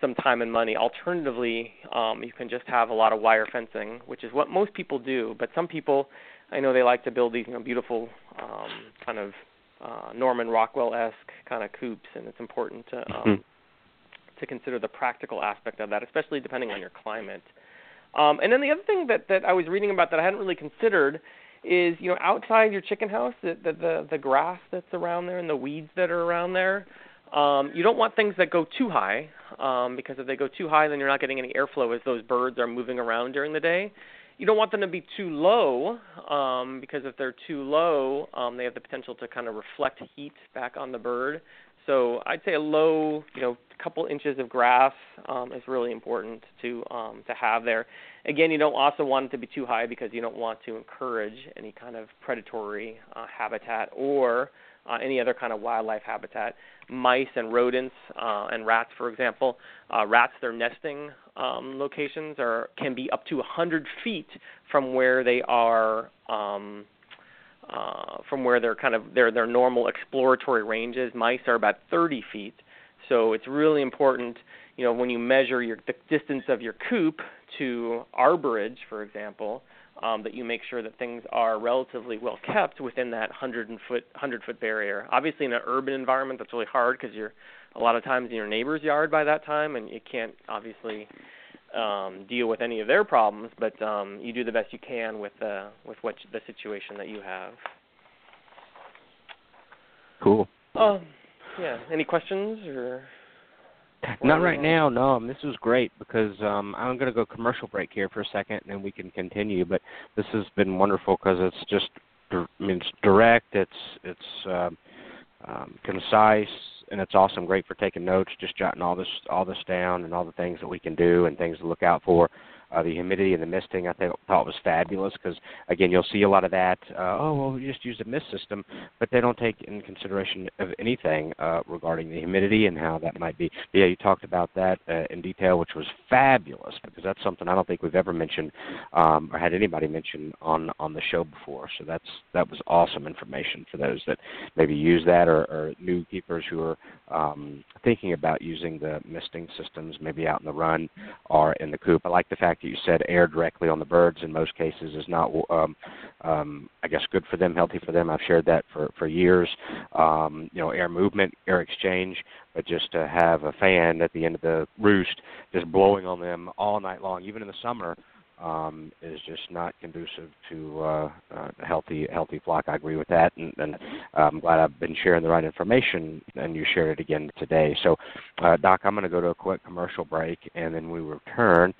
some time and money. Alternatively, um, you can just have a lot of wire fencing, which is what most people do. But some people, I know they like to build these you know, beautiful um, kind of uh, Norman Rockwell-esque kind of coops, and it's important to um, mm-hmm. to consider the practical aspect of that, especially depending on your climate. Um, and then the other thing that that I was reading about that I hadn't really considered is you know outside your chicken house the the the, the grass that's around there and the weeds that are around there um, you don't want things that go too high um, because if they go too high then you're not getting any airflow as those birds are moving around during the day you don't want them to be too low um, because if they're too low um, they have the potential to kind of reflect heat back on the bird so I'd say a low, you know, couple inches of grass um, is really important to um, to have there. Again, you don't also want it to be too high because you don't want to encourage any kind of predatory uh, habitat or uh, any other kind of wildlife habitat. Mice and rodents uh, and rats, for example, uh, rats their nesting um, locations are can be up to 100 feet from where they are. Um, uh, from where they're kind of their their normal exploratory ranges. Mice are about 30 feet, so it's really important. You know, when you measure your the distance of your coop to harborage, for example, um, that you make sure that things are relatively well kept within that 100 foot 100 foot barrier. Obviously, in an urban environment, that's really hard because you're a lot of times in your neighbor's yard by that time, and you can't obviously um, deal with any of their problems, but um, you do the best you can with uh, with what the situation that you have. Cool. Um, yeah. Any questions or? Not right now. No, this was great because um, I'm going to go commercial break here for a second, and then we can continue. But this has been wonderful because it's just, I mean, it's direct. It's it's uh, um, concise and it's awesome, great for taking notes, just jotting all this all this down and all the things that we can do and things to look out for. Uh, the humidity and the misting I think, thought was fabulous because again you'll see a lot of that. Uh, oh well, we just use a mist system, but they don't take in consideration of anything uh, regarding the humidity and how that might be. But yeah, you talked about that uh, in detail, which was fabulous because that's something I don't think we've ever mentioned um, or had anybody mention on on the show before. So that's that was awesome information for those that maybe use that or, or new keepers who are um, thinking about using the misting systems, maybe out in the run or in the coop. I like the fact you said air directly on the birds in most cases is not, um, um, I guess, good for them, healthy for them. I've shared that for for years. Um, you know, air movement, air exchange, but just to have a fan at the end of the roost just blowing on them all night long, even in the summer um, is just not conducive to uh, uh, a healthy healthy flock. I agree with that, and, and uh, I'm glad I've been sharing the right information, and you shared it again today. So, uh, Doc, I'm going to go to a quick commercial break, and then we return.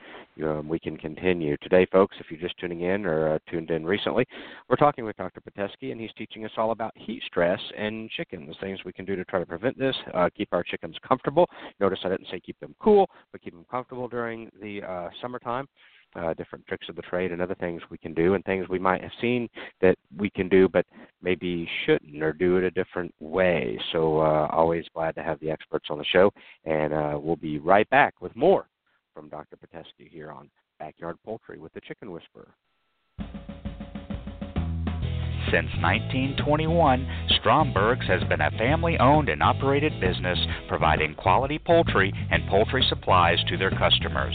Um, we can continue today, folks. If you're just tuning in or uh, tuned in recently, we're talking with Dr. Pitesky, and he's teaching us all about heat stress and chickens, things we can do to try to prevent this, uh, keep our chickens comfortable. Notice I didn't say keep them cool, but keep them comfortable during the uh, summertime uh, different tricks of the trade and other things we can do and things we might have seen that we can do but maybe shouldn't or do it a different way. So uh, always glad to have the experts on the show and uh, we'll be right back with more from Dr. Pitesky here on Backyard Poultry with the Chicken Whisperer. Since 1921, Stromberg's has been a family owned and operated business providing quality poultry and poultry supplies to their customers.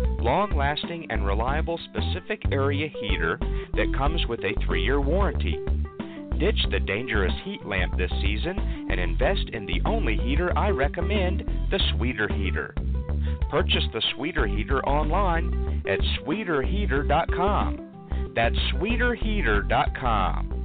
long lasting, and reliable specific area heater that comes with a three year warranty. Ditch the dangerous heat lamp this season and invest in the only heater I recommend the Sweeter Heater. Purchase the Sweeter Heater online at sweeterheater.com. That's sweeterheater.com.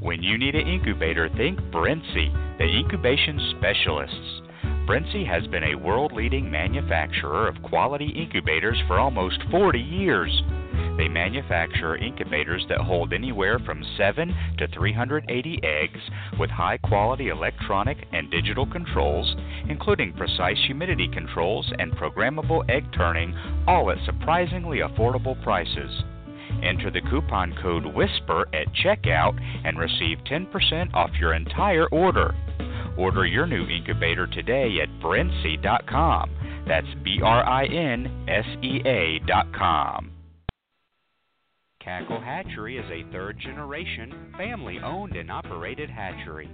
When you need an incubator, think Brinsea, the incubation specialists. Brinsea has been a world leading manufacturer of quality incubators for almost 40 years. They manufacture incubators that hold anywhere from 7 to 380 eggs with high quality electronic and digital controls, including precise humidity controls and programmable egg turning, all at surprisingly affordable prices. Enter the coupon code WHISPER at checkout and receive 10% off your entire order. Order your new incubator today at brinsea.com. That's B R I N S E A.com. Cackle Hatchery is a third generation, family owned and operated hatchery.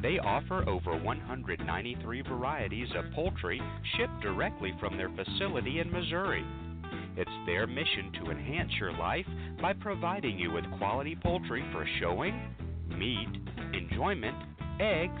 They offer over 193 varieties of poultry shipped directly from their facility in Missouri. It's their mission to enhance your life by providing you with quality poultry for showing, meat, enjoyment, eggs,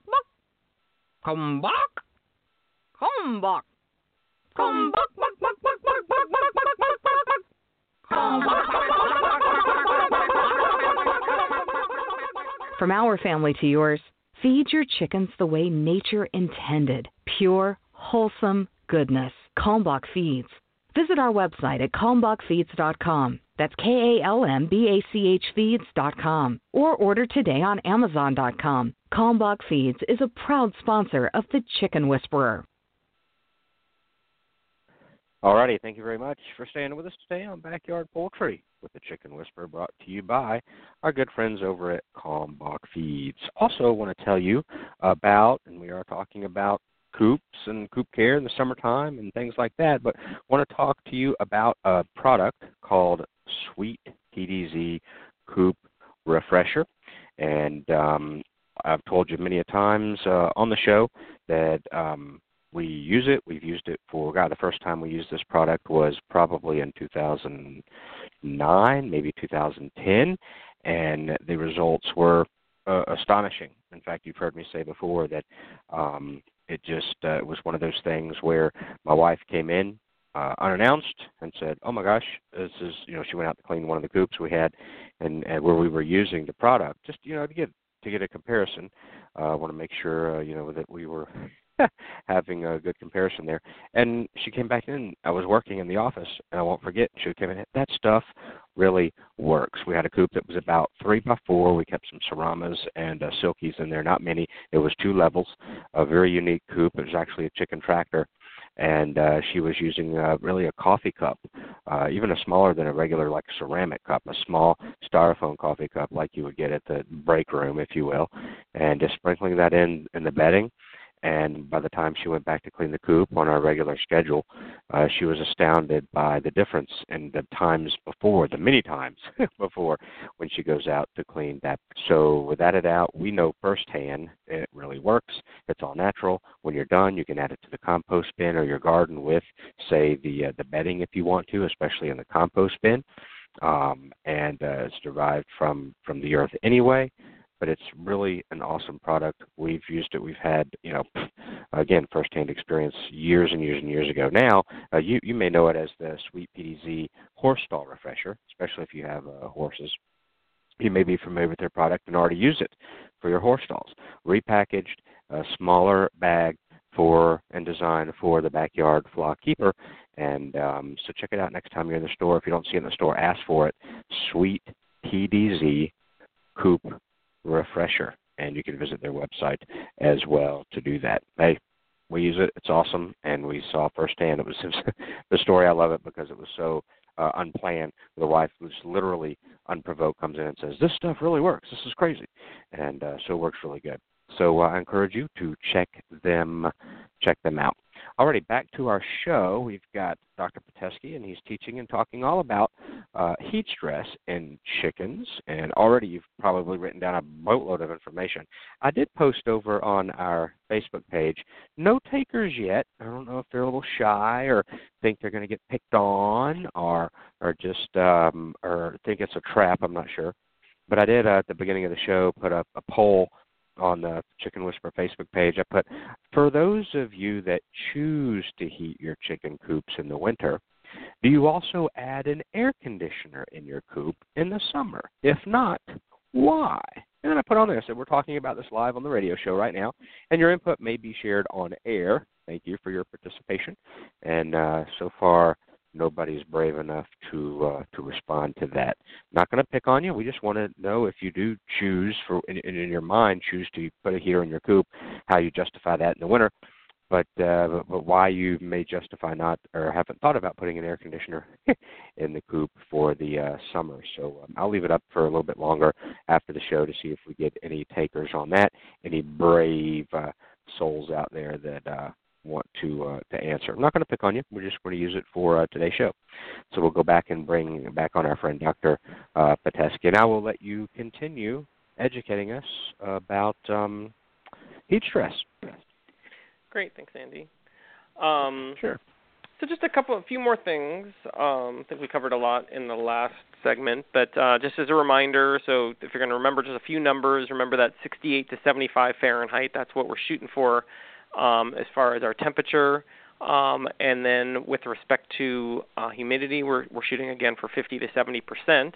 Come back. Come back. Come back, back, back, back, back, back, back, back, back, back, back. Come back. From our family to yours, feed your chickens the way nature intended pure, wholesome goodness. Kalmbach Feeds. Visit our website at kalmbachfeeds.com. That's K A L M B A C H feeds.com. Or order today on Amazon.com. Kalmbach Feeds is a proud sponsor of the Chicken Whisperer. Alrighty, thank you very much for staying with us today on Backyard Poultry with the Chicken Whisperer brought to you by our good friends over at Kalmbach Feeds. Also want to tell you about, and we are talking about coops and coop care in the summertime and things like that, but want to talk to you about a product called Sweet PDZ Coop Refresher. And um, I've told you many a times uh, on the show that um, we use it. We've used it for God. The first time we used this product was probably in 2009, maybe 2010, and the results were uh, astonishing. In fact, you've heard me say before that um, it just uh, was one of those things where my wife came in uh, unannounced and said, "Oh my gosh, this is you know." She went out to clean one of the coops we had, and, and where we were using the product, just you know to get to get a comparison. Uh, I want to make sure uh, you know that we were <laughs> having a good comparison there. And she came back in. I was working in the office, and I won't forget. She came in. That stuff really works. We had a coop that was about three by four. We kept some Seramas and uh, Silkies in there. Not many. It was two levels. A very unique coop. It was actually a chicken tractor. And uh, she was using uh, really a coffee cup, uh, even a smaller than a regular like ceramic cup, a small styrofoam coffee cup like you would get at the break room, if you will, and just sprinkling that in in the bedding and by the time she went back to clean the coop on our regular schedule, uh, she was astounded by the difference in the times before, the many times <laughs> before, when she goes out to clean that. So without a doubt, we know firsthand it really works. It's all natural. When you're done, you can add it to the compost bin or your garden with, say, the uh, the bedding if you want to, especially in the compost bin. Um, and uh, it's derived from from the earth anyway but it's really an awesome product. We've used it. We've had, you know, <laughs> again, firsthand experience years and years and years ago. Now, uh, you you may know it as the Sweet PDZ Horse Stall Refresher, especially if you have uh, horses. You may be familiar with their product and already use it for your horse stalls. Repackaged, a smaller bag for and designed for the backyard flock keeper. And um, so check it out next time you're in the store. If you don't see it in the store, ask for it. Sweet PDZ Coop refresher. And you can visit their website as well to do that. Hey, we use it. It's awesome, and we saw firsthand. It was <laughs> the story. I love it because it was so uh, unplanned. The wife was literally unprovoked comes in and says, "This stuff really works. This is crazy," and uh, so it works really good. So uh, I encourage you to check them check them out. Alrighty, back to our show. We've got Dr. Pitesky, and he's teaching and talking all about uh, heat stress in chickens. And already you've probably written down a boatload of information. I did post over on our Facebook page. No takers yet. I don't know if they're a little shy or think they're going to get picked on, or or just um, or think it's a trap. I'm not sure. But I did uh, at the beginning of the show put up a poll on the Chicken Whisperer Facebook page, I put, for those of you that choose to heat your chicken coops in the winter, do you also add an air conditioner in your coop in the summer? If not, why? And then I put on there, I said, we're talking about this live on the radio show right now, and your input may be shared on air. Thank you for your participation. And uh, so far, nobody's brave enough to uh, to respond to that. Not going to pick on you. We just want to know if you do choose for in, in your mind choose to put a heater in your coop, how you justify that in the winter. But, uh, but but why you may justify not or haven't thought about putting an air conditioner <laughs> in the coop for the uh, summer. So um, I'll leave it up for a little bit longer after the show to see if we get any takers on that. Any brave uh, souls out there that uh, want to uh, to answer. I'm not going to pick on you. We're just going to use it for uh, today's show. So we'll go back and bring back on our friend Dr. Uh, Pitesky, and I will let you continue educating us about um, heat stress. Great, thanks, Andy. Um, sure. So just a couple, a few more things. Um, I think we covered a lot in the last segment, but uh, just as a reminder, so if you're going to remember just a few numbers, remember that 68 to 75 Fahrenheit. That's what we're shooting for um, as far as our temperature. Um, and then with respect to uh, humidity, we're, we're shooting again for 50 to 70 percent.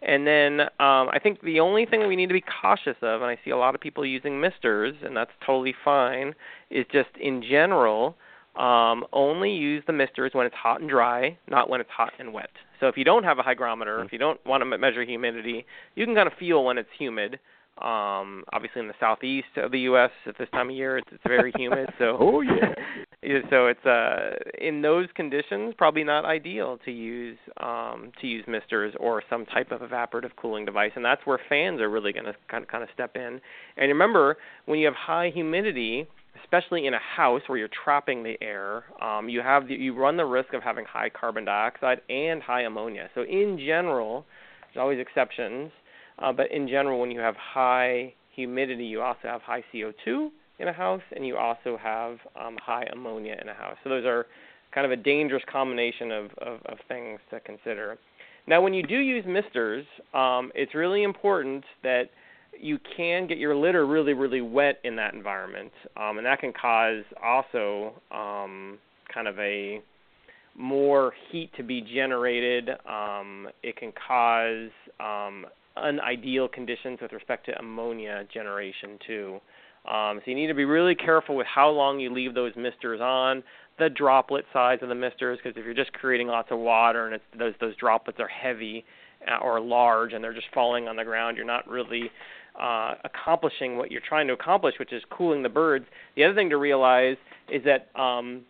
And then um, I think the only thing we need to be cautious of, and I see a lot of people using misters, and that's totally fine, is just in general, um, only use the misters when it's hot and dry, not when it's hot and wet. So if you don't have a hygrometer, if you don't want to measure humidity, you can kind of feel when it's humid. Um, obviously, in the southeast of the U.S. at this time of year, it's, it's very humid. So, <laughs> oh <laughs> yeah. so it's uh, in those conditions probably not ideal to use um, to use misters or some type of evaporative cooling device, and that's where fans are really going to kind of kind of step in. And remember, when you have high humidity, especially in a house where you're trapping the air, um, you have the, you run the risk of having high carbon dioxide and high ammonia. So in general, there's always exceptions uh, but in general, when you have high humidity, you also have high CO2 in a house, and you also have um, high ammonia in a house. So those are kind of a dangerous combination of, of, of things to consider. Now, when you do use misters, um, it's really important that you can get your litter really, really wet in that environment, um, and that can cause also um, kind of a more heat to be generated. Um, it can cause um, unideal conditions with respect to ammonia generation too. Um, so you need to be really careful with how long you leave those misters on, the droplet size of the misters, because if you're just creating lots of water and those those droplets are heavy uh, or large and they're just falling on the ground, you're not really uh, accomplishing what you're trying to accomplish, which is cooling the birds. The other thing to realize is that um,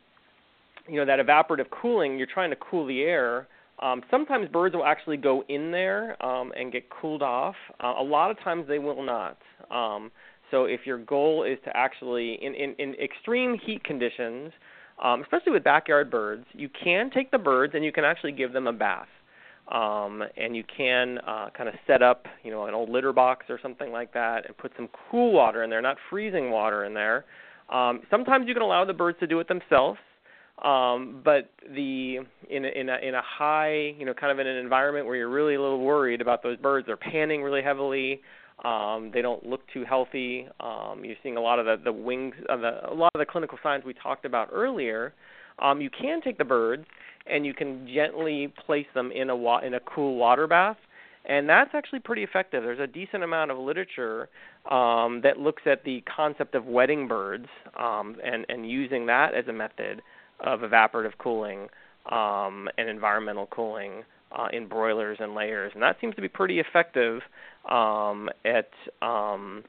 you know that evaporative cooling, you're trying to cool the air. Um, sometimes birds will actually go in there um, and get cooled off. Uh, a lot of times they will not. Um, so if your goal is to actually, in, in, in extreme heat conditions, um, especially with backyard birds, you can take the birds and you can actually give them a bath. Um, and you can uh, kind of set up, you know, an old litter box or something like that, and put some cool water in there, not freezing water in there. Um, sometimes you can allow the birds to do it themselves, um, but the in a, in a in a high, you know, kind of in an environment where you're really a little worried about those birds, they're panning really heavily. Um, they don't look too healthy. Um, you're seeing a lot of the, the wings, uh, the, a lot of the clinical signs we talked about earlier. Um, you can take the birds and you can gently place them in a wa- in a cool water bath, and that's actually pretty effective. There's a decent amount of literature um, that looks at the concept of wetting birds um, and and using that as a method of evaporative cooling um, and environmental cooling uh, in broilers and layers, and that seems to be pretty effective um, at um,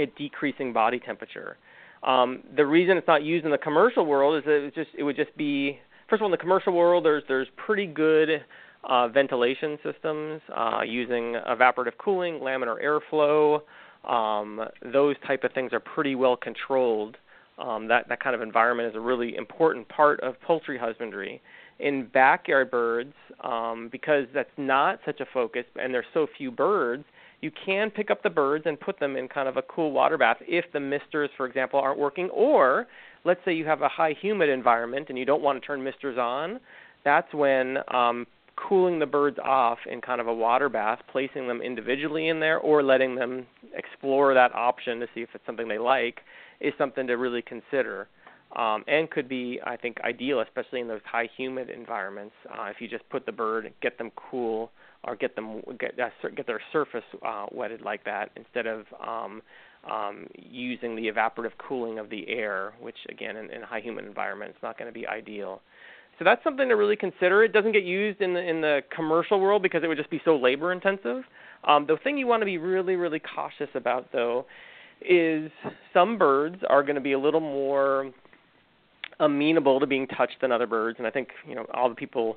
at decreasing body temperature. Um, the reason it's not used in the commercial world is that it just it would just be first of all in the commercial world there's there's pretty good uh, ventilation systems uh, using evaporative cooling, laminar airflow. Um, those type of things are pretty well controlled. Um, that that kind of environment is a really important part of poultry husbandry in backyard birds, um, because that's not such a focus and there's so few birds, you can pick up the birds and put them in kind of a cool water bath if the misters, for example, aren't working. Or let's say you have a high humid environment and you don't want to turn misters on. That's when um, cooling the birds off in kind of a water bath, placing them individually in there, or letting them explore that option to see if it's something they like, is something to really consider um, and could be, I think, ideal, especially in those high humid environments. Uh, if you just put the bird, get them cool, or get them get uh, get their surface uh, wetted like that, instead of um, um, using the evaporative cooling of the air, which again, in, in a high humid environment, it's not going to be ideal. So that's something to really consider. It doesn't get used in the in the commercial world because it would just be so labor intensive. Um, the thing you want to be really really cautious about though is some birds are going to be a little more amenable to being touched than other birds, and I think you know all the people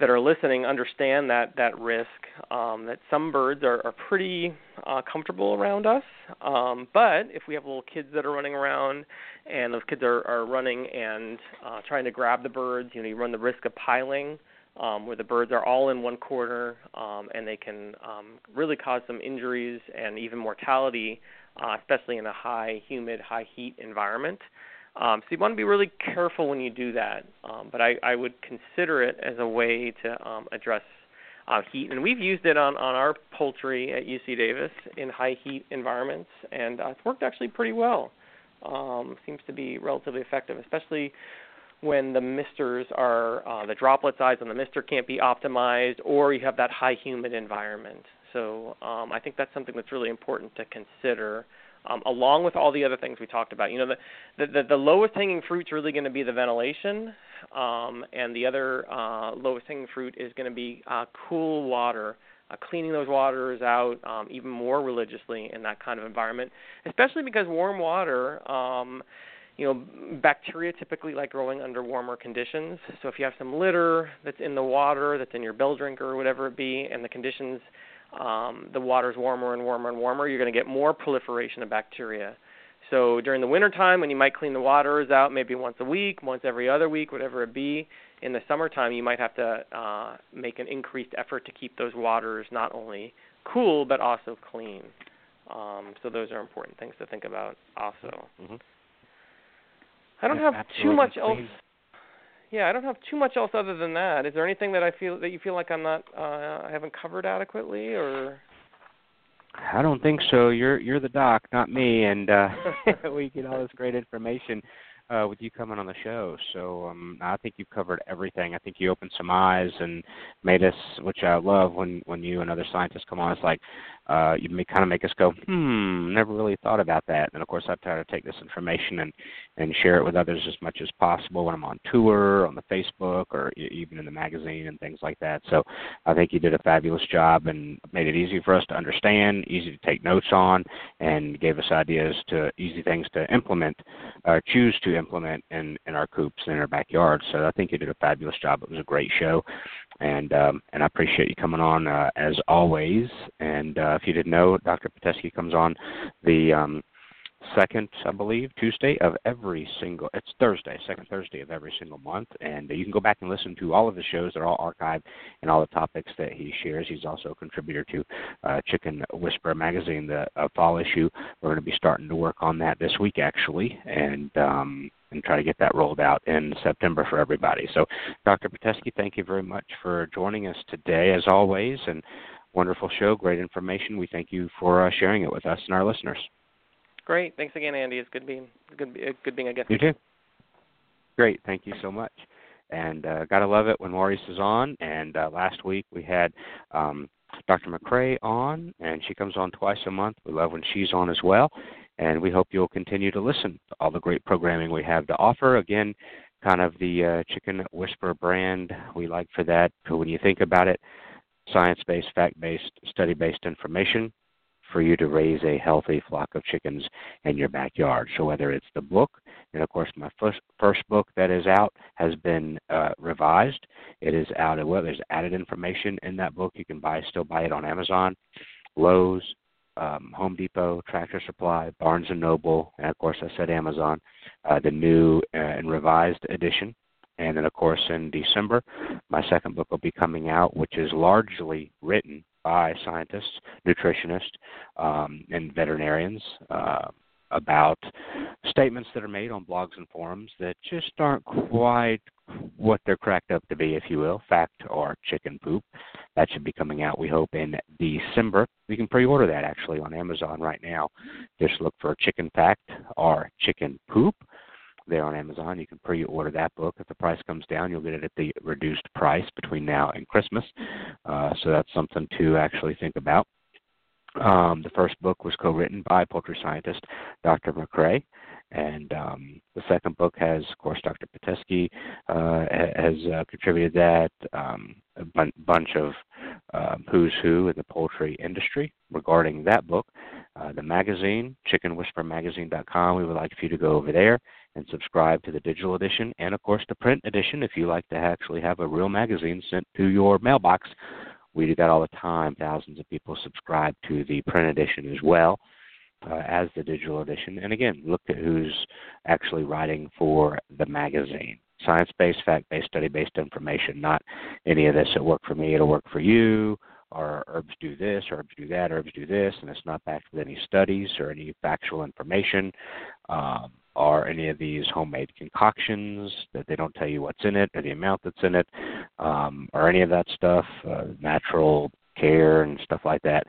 that are listening understand that that risk. Um, that some birds are, are pretty uh, comfortable around us, um, but if we have little kids that are running around, and those kids are, are running and uh, trying to grab the birds, you know, you run the risk of piling. Um, where the birds are all in one corner um, and they can um, really cause some injuries and even mortality, uh, especially in a high humid, high heat environment. Um, so you want to be really careful when you do that. Um, but I, I would consider it as a way to um, address uh, heat, and we've used it on, on our poultry at UC Davis in high heat environments, and uh, it's worked actually pretty well. Um, seems to be relatively effective, especially when the misters are uh, the droplet size on the mister can't be optimized, or you have that high humid environment. So um, I think that's something that's really important to consider um, along with all the other things we talked about. You know, the the, the lowest hanging fruit is really going to be the ventilation, um, and the other uh, lowest hanging fruit is going to be uh, cool water. Uh, cleaning those waters out um, even more religiously in that kind of environment, especially because warm water, um, you know, bacteria typically like growing under warmer conditions. So if you have some litter that's in the water, that's in your bell drinker or whatever it be, and the conditions um, the water's warmer and warmer and warmer, you're going to get more proliferation of bacteria. So during the wintertime, when you might clean the waters out maybe once a week, once every other week, whatever it be, in the summertime, you might have to uh, make an increased effort to keep those waters not only cool but also clean. Um, so those are important things to think about also. Mm-hmm. I don't have too much else yeah, I don't have too much else other than that. Is there anything that I feel that you feel like I'm not uh I haven't covered adequately or I don't think so. You're you're the doc, not me, and uh <laughs> <laughs> we get all this great information uh with you coming on the show. So um I think you've covered everything. I think you opened some eyes and made us which I love when when you and other scientists come on. It's like uh, you may kind of make us go, hmm, never really thought about that. And of course, I try to take this information and and share it with others as much as possible when I'm on tour, on the Facebook, or even in the magazine and things like that. So I think you did a fabulous job and made it easy for us to understand, easy to take notes on, and gave us ideas to easy things to implement, uh, choose to implement in in our coops and in our backyard. So I think you did a fabulous job. It was a great show, and um, and I appreciate you coming on uh, as always. And uh, if you didn't know, Dr. Pitesky comes on the um, second, I believe, Tuesday of every single. It's Thursday, second Thursday of every single month, and you can go back and listen to all of the shows. They're all archived and all the topics that he shares. He's also a contributor to uh, Chicken Whisperer magazine, the uh, fall issue. We're going to be starting to work on that this week, actually, and. Um, and try to get that rolled out in September for everybody. So, Dr. Pitesky, thank you very much for joining us today, as always, and wonderful show, great information. We thank you for uh, sharing it with us and our listeners. Great. Thanks again, Andy. It's good being good, good being a guest. You too. Great. Thank you so much. And uh, gotta love it when Maurice is on. And uh, last week we had um, Dr. McCrea on, and she comes on twice a month. We love when she's on as well. And we hope you'll continue to listen to all the great programming we have to offer. Again, kind of the uh, Chicken Whisper brand we like for that. When you think about it, science based, fact based, study based information for you to raise a healthy flock of chickens in your backyard. So whether it's the book, and of course my first first book that is out has been uh, revised. It is out. Well, there's added information in that book. You can buy still buy it on Amazon, Lowe's, um, Home Depot, Tractor Supply, Barnes and Noble, and of course I said Amazon. Uh, the new uh, and revised edition. And then, of course, in December, my second book will be coming out, which is largely written by scientists, nutritionists, um, and veterinarians uh, about statements that are made on blogs and forums that just aren't quite what they're cracked up to be, if you will, fact or chicken poop. That should be coming out, we hope, in December. You can pre order that actually on Amazon right now. Just look for Chicken Fact or Chicken Poop there on Amazon. You can pre-order that book. If the price comes down, you'll get it at the reduced price between now and Christmas. Uh, so that's something to actually think about. Um, the first book was co-written by poultry scientist Dr. McCrea, and um, the second book has, of course, Dr. Pitesky uh, has uh, contributed that. Um, a bun- bunch of uh, who's who in the poultry industry regarding that book. Uh, the magazine, chickenwhisperermagazine.com. We would like for you to go over there and subscribe to the digital edition and, of course, the print edition if you like to actually have a real magazine sent to your mailbox. We do that all the time. Thousands of people subscribe to the print edition as well uh, as the digital edition. And again, look at who's actually writing for the magazine. Science based, fact based, study based information, not any of this. It worked for me, it'll work for you or herbs do this, herbs do that, herbs do this, and it's not backed with any studies or any factual information. Um, are any of these homemade concoctions that they don't tell you what's in it or the amount that's in it, um, or any of that stuff, uh, natural care and stuff like that.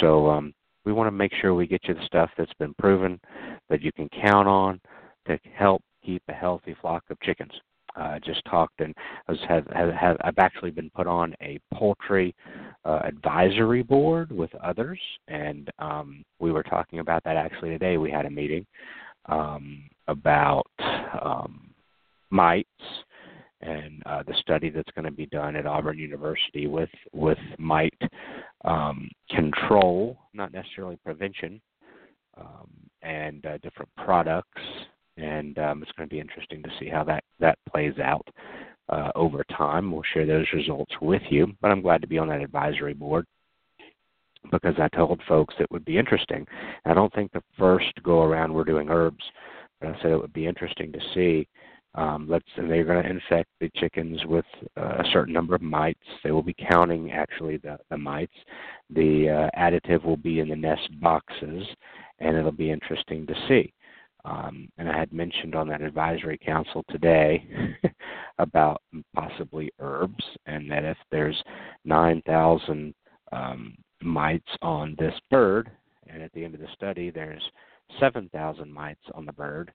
So um, we want to make sure we get you the stuff that's been proven that you can count on to help keep a healthy flock of chickens. I uh, just talked and was, have, have, have, I've actually been put on a poultry uh, advisory board with others, and um, we were talking about that actually today. We had a meeting um, about um, mites and uh, the study that's going to be done at Auburn University with with mite um, control, not necessarily prevention, um, and uh, different products. And um, it's going to be interesting to see how that that plays out uh, over time. We'll share those results with you. But I'm glad to be on that advisory board because I told folks it would be interesting. I don't think the first go around we're doing herbs, but I said it would be interesting to see. Um, let's and they're going to infect the chickens with uh, a certain number of mites. They will be counting actually the, the mites. The uh, additive will be in the nest boxes, and it'll be interesting to see. Um, and I had mentioned on that advisory council today <laughs> about possibly herbs, and that if there's 9,000 um, mites on this bird, and at the end of the study there's 7,000 mites on the bird,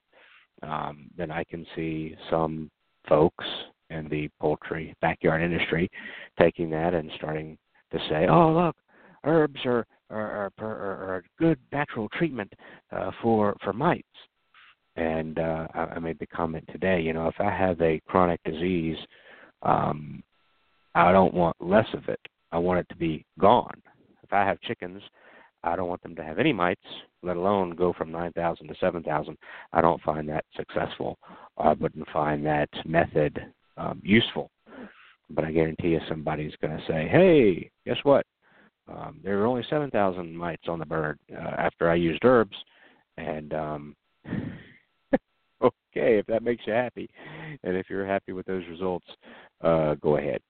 um, then I can see some folks in the poultry backyard industry taking that and starting to say, "Oh, look, herbs are are, are, are a good natural treatment uh, for for mites." And uh, I, I made the comment today. You know, if I have a chronic disease, um, I don't want less of it. I want it to be gone if I have chickens, I don't want them to have any mites, let alone go from 9,000 to 7,000. I don't find that successful. I wouldn't find that method um, useful. But I guarantee you somebody's going to say, hey, guess what? Um, there were only 7,000 mites on the bird uh, after I used herbs. And um, <laughs> okay, if that makes you happy, and if you're happy with those results, uh, go ahead.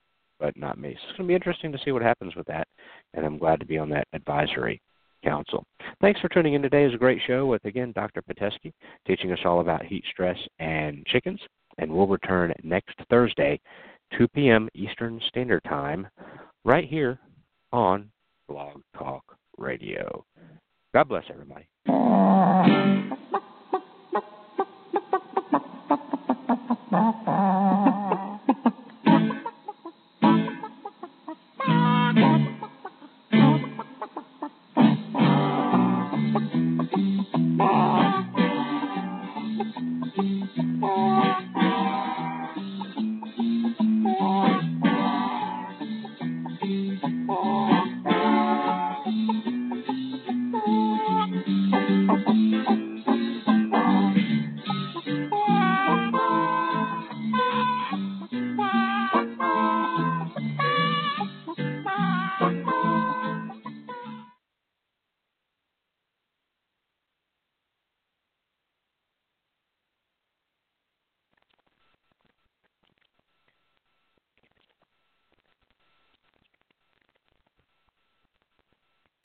But not me. So it's going to be interesting to see what happens with that, and I'm glad to be on that advisory council. Thanks for tuning in today. It was a great show with again Dr. Pitesky teaching us all about heat stress and chickens, and we'll return next Thursday, 2 p.m. Eastern Standard Time, right here on Blog Talk Radio. God bless everybody. <laughs>